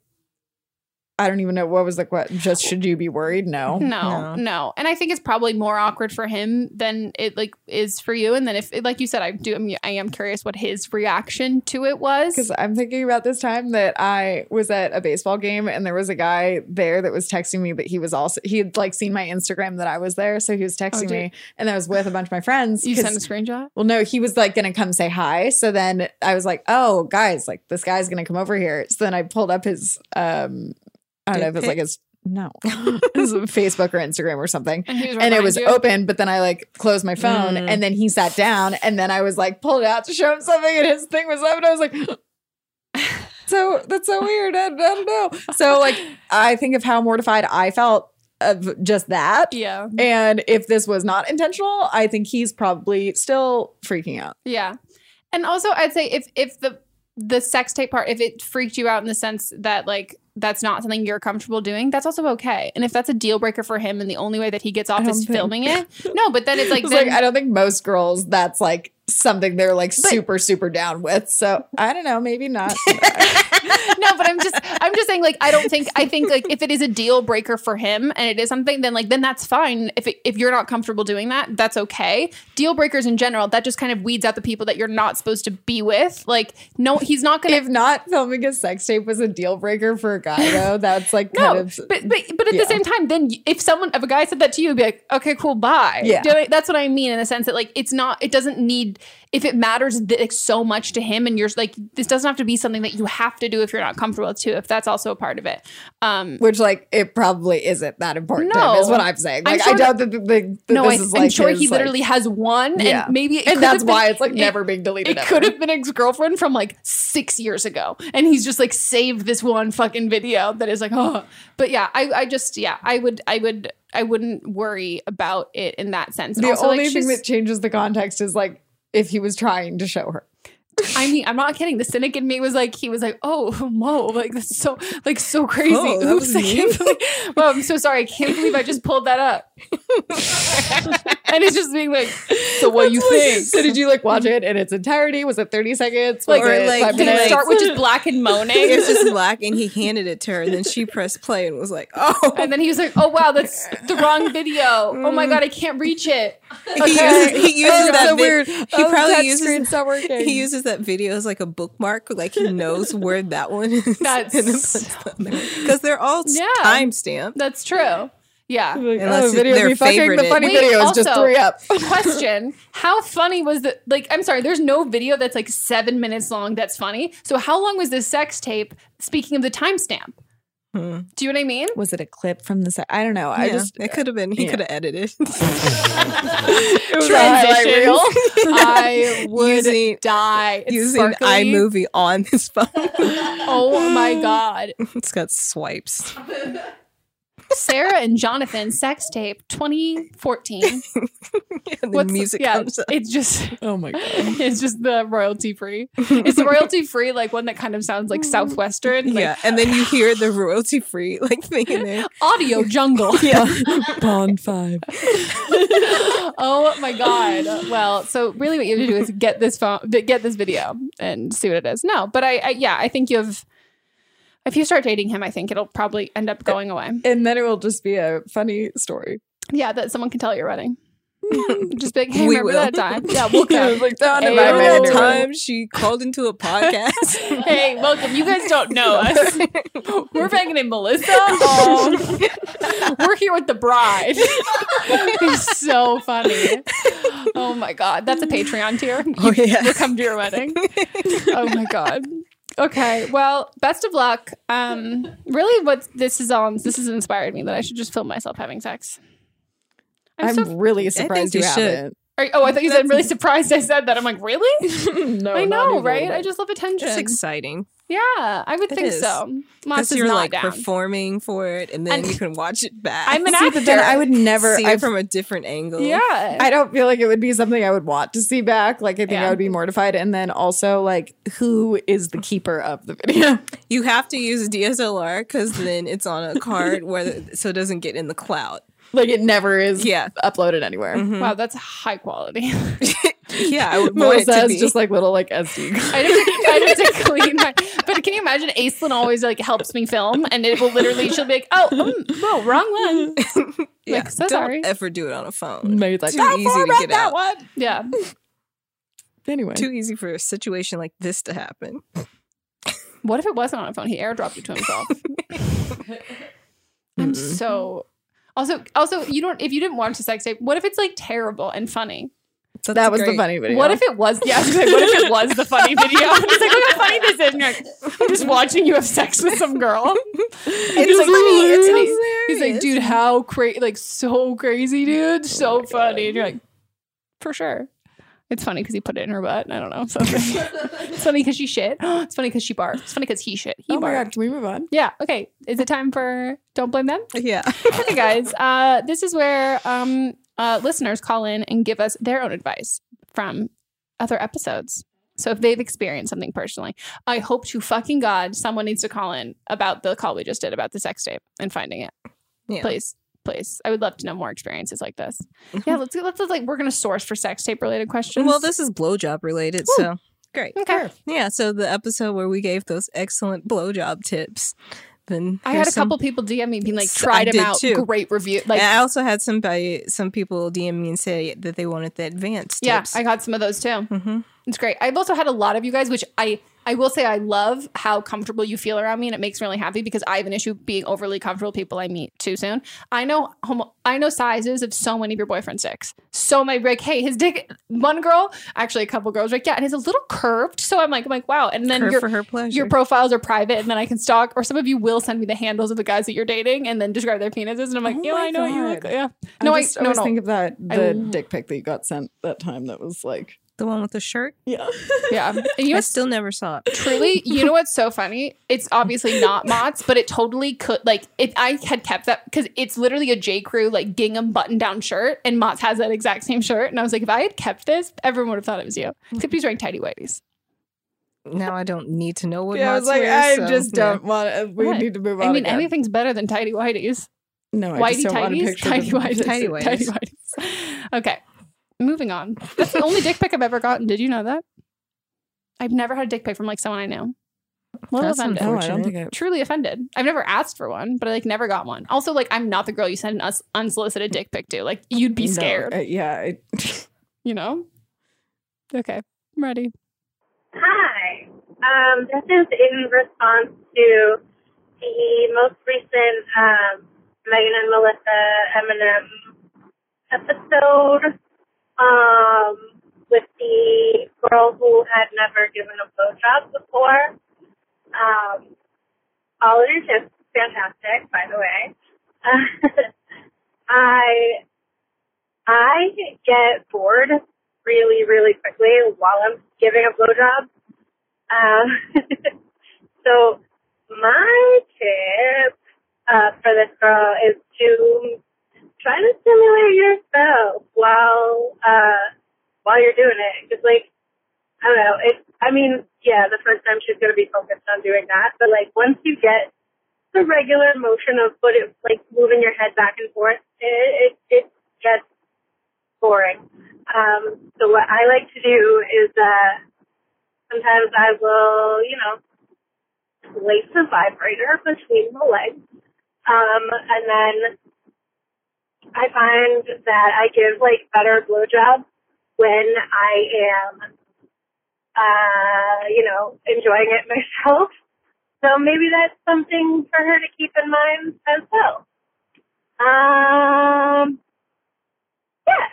I don't even know what was the question. Just should you be worried? No, No, no, And I think it's probably more awkward for him than it like is for you. And then if, like you said, I do, I'm, I am curious what his reaction to it was. Because I'm thinking about this time that I was at a baseball game and there was a guy there that was texting me but he was also he had like seen my Instagram that I was there, so he was texting did- me and I was with a bunch of my friends. you sent a screenshot. Well, no, he was like gonna come say hi. So then I was like, oh, guys, like this guy's gonna come over here. So then I pulled up his um I don't know if it's like his no his Facebook or Instagram or something. And, And it was you? open, but then I like closed my phone Mm. and then he sat down and then I was like pulled out to show him something and his thing was up and I was like so that's so weird. I, I don't know. So like I think of how mortified I felt of just that. Yeah. And if this was not intentional, I think he's probably still freaking out. Yeah. And also I'd say if if the the sex tape part, if it freaked you out in the sense that like that's not something you're comfortable doing, that's also okay. And if that's a deal breaker for him and the only way that he gets off is think- filming it, no, but then it's like, It's then, like I don't think most girls that's like something they're like But- super super down with. So I don't know, maybe not. no, but I'm just I'm just saying like I don't think I think like if it is a deal breaker for him and it is something then like then that's fine. If it, if you're not comfortable doing that, that's okay. Deal breakers in general, that just kind of weeds out the people that you're not supposed to be with. Like no, he's not going to if not filming a sex tape was a deal breaker for a guy though, that's like kind No, of but but but at yeah. the same time, then if someone if a guy said that to you, you'd be like, okay, cool, bye. Yeah. Do I- that's what I mean in the sense that like it's not, it doesn't need if it matters so much to him, and you're like, this doesn't have to be something that you have to do if you're not comfortable too. If that's also a part of it, um, which like it probably isn't that important to him, No. is what I'm saying. I'm Like sure I doubt that, the, the, that no, this I, I'm like sure his, he like- literally has one, Yeah. and maybe it And that's been- why it's, like, it- never being deleted It could have been ex girlfriend from like six years ago, and he's just like saved this one fucking video that is like, oh, but yeah, I, I just yeah, I would, I would, I wouldn't worry about it in that sense. The also, only like, thing that changes the context is like if he was trying to show her. I mean, I'm not kidding. The cynic in me was like, he was like, oh, whoa, like that's so, like so crazy. Oh, that Oops, I can't believe. Well, I'm so sorry. I can't believe I just pulled that up. and it's just being like, so what you like- think? So did you like watch it in its entirety? Was it 30 seconds? Like, Was Or, it like, five did it minutes? start with just black and moaning? It's just black, and he handed it to her, and then she pressed play and was like, "Oh." And then he was like, "Oh wow, that's the wrong video. Oh my god, I can't reach it." He uses, he uses Oh, that so vi- weird. He Oh, probably touch uses screen's not working. He uses that video as like a bookmark, like he knows where that one is. That's- because they're all Yeah. time stamped. That's true. Yeah. Like, Unless oh, it's video their fucking. The funny Wait, video is just three up. Question: How funny was the like? I'm sorry, there's no video that's like seven minutes long. That's funny. So how long was this sex tape? Speaking of the timestamp, Hmm. do you know what I mean? Was it a clip from the set? I don't know. I just it could have been. He yeah. could have edited. it was a. I would Using- die. It's using sparkly. iMovie on his phone. Oh my god. it's got swipes. Sarah and Jonathan sex tape 2014. And then What's music yeah, comes up. It's just Oh my god. it's just the royalty free. It's the royalty free like one that kind of sounds like southwestern. Like, yeah, and then you hear the royalty free like thing in there. audio jungle. Yeah. Bond five. oh my god. Well, so really, what you have to do is get this phone, get this video, and see what it is. No, but I, I yeah, I think you have. If you start dating him, I think it'll probably end up going away. And then it will just be a funny story. Yeah, that someone can tell at your wedding. Hmm. Just be like, hey, We remember will. that time? Yeah, we'll come. like down Hey, in my remember Remember that that time she called into a podcast? hey, welcome. You guys don't know us. We're banging in Melissa. Oh, we're here with the bride. it's so funny. Oh my god, that's a Patreon tier. Oh, yeah. we'll come to your wedding. Oh my god. Okay, well, best of luck. Um, really, what this is on, this has inspired me that I should just film myself having sex. I'm, I'm, so. really surprised you you, should. haven't. Are- oh, I thought you said really surprised I said that. I'm like, really? no, I know, right? I just love attention. It's exciting. Yeah, I would It think is. so. Because Moss is you're not like down. performing for it and then And- you can watch it back. I'm an See, but then actor. I would never. see I it from a different angle. Yeah. I don't feel like it would be something I would want to see back. Like I think Yeah. I would be mortified. And then also like who is the keeper of the video? You have to use a DSLR because then it's on a card where the, so it doesn't get in the cloud. like it never is Yeah. uploaded anywhere. Wow, that's high quality. Yeah, I would Melissa to be. just like little like SD. cards. I have, to, I have to clean my. But can you imagine? Aislinn always like helps me film, and it will literally. She'll be like, "Oh, mm, whoa, wrong one." yeah, like, so don't sorry. ever do it on a phone. Maybe like Too "Don't easy to get that out. one. Yeah. Anyway, Too easy for a situation like this to happen. What if it wasn't on a phone? He airdropped it to himself. I'm so. Also, also, you don't. If you didn't watch the sex tape, what if it's like terrible and funny? That's that was the funny video. What if it was? Yeah, was like, what if it was the funny video? It's like, look how funny this is. And you're like, I'm just watching you have sex with some girl. It's He's like, funny. It's hilarious. He's like, dude, how crazy, like so crazy, dude, so funny. And you're like, for sure. It's funny because he put it in her butt. I don't know. So it's funny because she shit. it's funny because she barked. It's funny because he shit. He Oh my god, can we move on? Yeah. Okay. Is it time for Don't Blame Them? Yeah. okay, guys. Uh, this is where um, uh, listeners call in and give us their own advice from other episodes. So if they've experienced something personally, I hope to fucking God someone needs to call in about the call we just did about the sex tape and finding it. Yeah. Please, please. I would love to know more experiences like this. Yeah, let's let's, let's like we're gonna source for sex tape related questions. Well, this is blowjob related, so great. okay. Yeah, so the episode where we gave those excellent blowjob tips. Then I had a some- couple people DM me being like, tried them out, too. great review. Like, and I also had somebody, some people DM me and say that they wanted the advanced yeah, tips. I got some of those too. mm-hmm. It's great. I've also had a lot of you guys, which I I will say I love how comfortable you feel around me, and it makes me really happy because I have an issue being overly comfortable with people I meet too soon. I know homo- I know sizes of so many of your boyfriend's dicks. So my like, hey, his dick. One girl, actually a couple girls, like yeah, and it's a little curved. So I'm like, I'm like, wow. And then Curved your for her pleasure. your profiles are private, and then I can stalk. Or some of you will send me the handles of the guys that you're dating, and then describe their penises, and I'm like, Oh yeah, I know what you look. God. Yeah, no, I I, no, always no. think of that the w- dick pic that you got sent that time that was like the one with the shirt. yeah. yeah. And you I still never saw it. truly you know what's so funny it's obviously not mott's but it totally could like if i had kept that because it's literally a j crew like gingham button down shirt and mott's has that exact same shirt and i was like if i had kept this everyone would have thought it was you mm. except he's wearing tidy whities Now I don't need to know what. yeah, I was like, wears, I so, just yeah. don't want. to We What? need to move on. i mean again. anything's better than tidy whities No, I whitey just don't want to picture tidy the- whities Tidy tidy whities. whities okay moving on that's the only dick pic i've ever gotten did you know that i've never had a dick pic from like someone i know a little That's offended No, I don't think I. truly offended. I've never asked for one, but I like never got one. Also, like I'm not the girl you send an us- unsolicited dick pic to. Like you'd be no, scared, uh, yeah, I, you know? Okay, I'm ready. Hi. Um, this is in response to the most recent um, Megan and Melissa Eminem episode um, with the girl who had never given a blowjob before. Um, all of your tips, fantastic, by the way. I I get bored really, really quickly while I'm giving a blowjob. Um, so my tip uh, for this girl is to try to stimulate yourself while uh, while you're doing it. Just like, I don't know. It, I mean, yeah, the first time she's to be focused on doing that. But like, once you get the regular motion of foot, like moving your head back and forth, it, it, it gets boring. Um, so what I like to do is, uh, sometimes I will, you know, place the vibrator between the legs. Um, and then I find that I give like better blowjobs when I am, uh, you know, enjoying it myself. So maybe that's something for her to keep in mind as well. Um, yeah.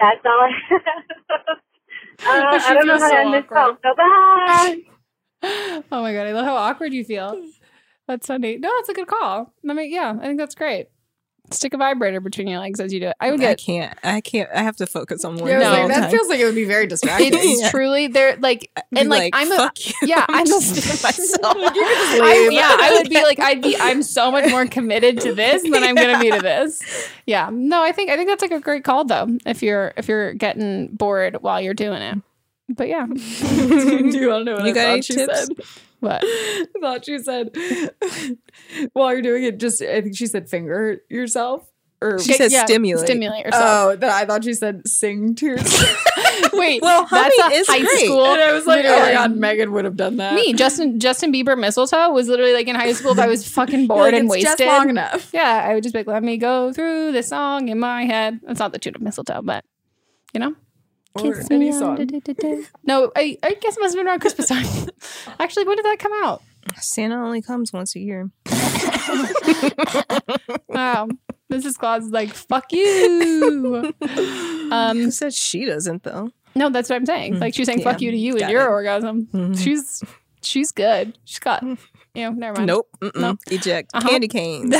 That's all I have. Uh, I don't know how to so end this call. So bye. Oh my god, I love how awkward you feel. That's so neat. No, it's a good call. I mean, yeah, I think that's great. Stick a vibrator between your legs as you do it. I would get. I can't. I can't. I have to focus on one. Yeah, I like, that time. feels like it would be very distracting. It's Yeah. truly they're like and like, I'm a fuck you. yeah I'm a, just myself. I, yeah I would be like I'd be I'm so much more committed to this than I'm gonna be to this yeah no I think I think that's like a great call though if you're if you're getting bored while you're doing it but yeah do you want to know what You I got thought she tips? said? what I thought she said while you're doing it, just I think she said finger yourself. Or She said Yeah, stimulate. stimulate oh, yourself Oh, that I thought she said sing to yourself. wait Well, that's a is high great. school and I was like, oh my literally. god, Megan would have done that. me Justin Justin Bieber mistletoe was literally like in high school if I was fucking bored like, and it's wasted long enough. Yeah, I would just be like, let me go through this song in my head. That's not the tune of mistletoe, but you know. Or Kiss any on song. du-du-du-du. No, I, I guess it must have been around Christmas time. Actually, when did that come out? Santa only comes once a year. Wow. Mrs. Claus is like, fuck you. Um, Who said she doesn't though? no, that's what I'm saying. Like she's saying fuck you to you in got your it. orgasm. Mhm. She's she's good. She's got you know, never mind. Nope. Mm-mm. No. Eject. Uh-huh. Candy canes.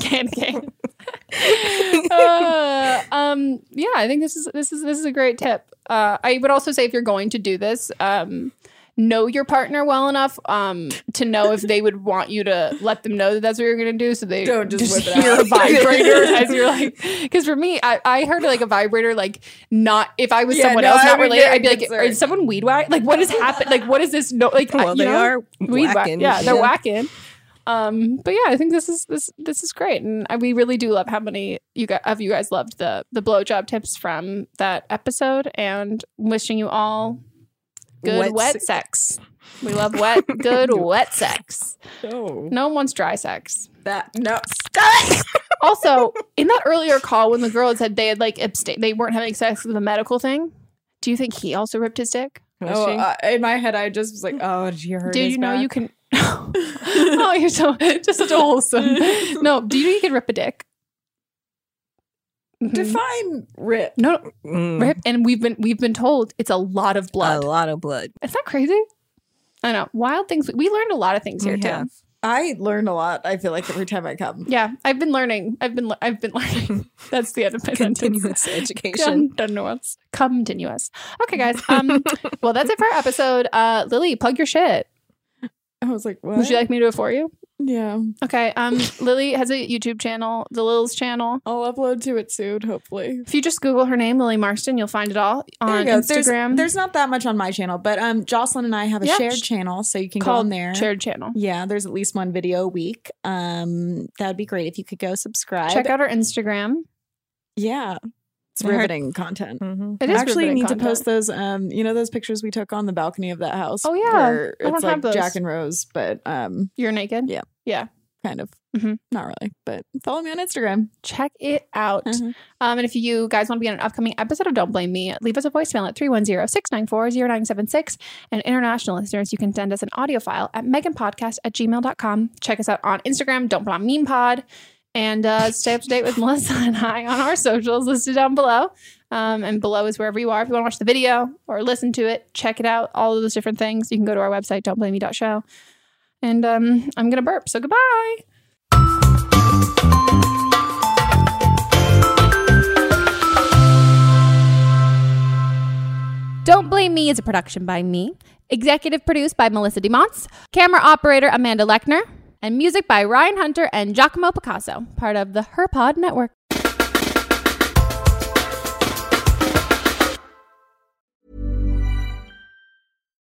Candy cane. uh, um, yeah, I think this is this is this is a great tip. Uh, I would also say if you're going to do this, um, know your partner well enough um, to know if they would want you to let them know that that's what you're going to do. So they Don't just whip it hear out. a vibrator as you're like. Because for me, I, I heard like a vibrator like not if I was Yeah, someone no, else not related, I'd be like, concerned. is someone weed whack? Like what has happened? Like what is this? No, like I- Well, you they know? are weed whack. whacking. Yeah, they're Yeah. whacking. Um, but yeah, I think this is this this is great, and I, we really do love how many you guys of you guys loved the the blowjob tips from that episode, and wishing you all good wet, Wet sex. We love wet, good wet sex. No, No one wants dry sex. that no. Stop. Also, in that earlier call, when the girl had said they had like abstain, they weren't having sex with a medical thing. Do you think he also ripped his dick? Oh, uh, in my head, I just was like, oh, did you hurt? Did you know you can? oh, you're so just such a wholesome. No, do you know you can rip a dick? Mhm. define rip? No, Mm. rip, and we've been we've been told it's a lot of blood. A lot of blood. Is that crazy? I know wild things. We learned a lot of things here We too. have. I learn a lot. I feel like every time I come. Yeah, I've been learning. I've been I've been learning. That's the end of my sentence. Continuous education. Continuous. Continuous. Okay, guys. Um. well, that's it for our episode. Uh, Lily, plug your shit. I was like, what? Would you like me to do it for you? Yeah, Okay. Um, Lily has a YouTube channel, the Lil's channel. I'll upload to it soon. Hopefully. If you just Google her name, Lily Marston, you'll find it all on go. There's- Instagram. There's, not that much on my channel, but um, Jocelyn and I have a Yeah. shared channel, so you can go called on there. Shared Channel. Yeah, there's at least one video a week. Um, that would be great if you could go subscribe. Check out our Instagram. Yeah, it's I heard- riveting content. Mhm. It I is actually need content. to post those. Um, you know those pictures we took on the balcony of that house. Oh, yeah. where I don't it's have like those. Jack and Rose, but um, You're naked. Yeah. Yeah. kind of, Mhm. not really. But follow me on Instagram. Check it out. Mhm. Um, and if you guys want to be on an upcoming episode of Don't Blame Me, leave us a voicemail at 310-694-0976. And international listeners, you can send us an audio file at meganpodcast at gmail.com. Check us out on Instagram, Don't Put On Meme Pod. And uh, stay up to date with Melissa and I on our socials listed down below. Um, and below is wherever you are. If you want to watch the video or listen to it, check it out. All of those different things. You can go to our website, don'tblameme.show. And um, I'm going to burp. So goodbye. Don't Blame Me is a production by me, executive produced by Melissa DeMonts, camera operator Amanda Lechner, and music by Ryan Hunter and Giacomo Picasso, part of the HerPod Network.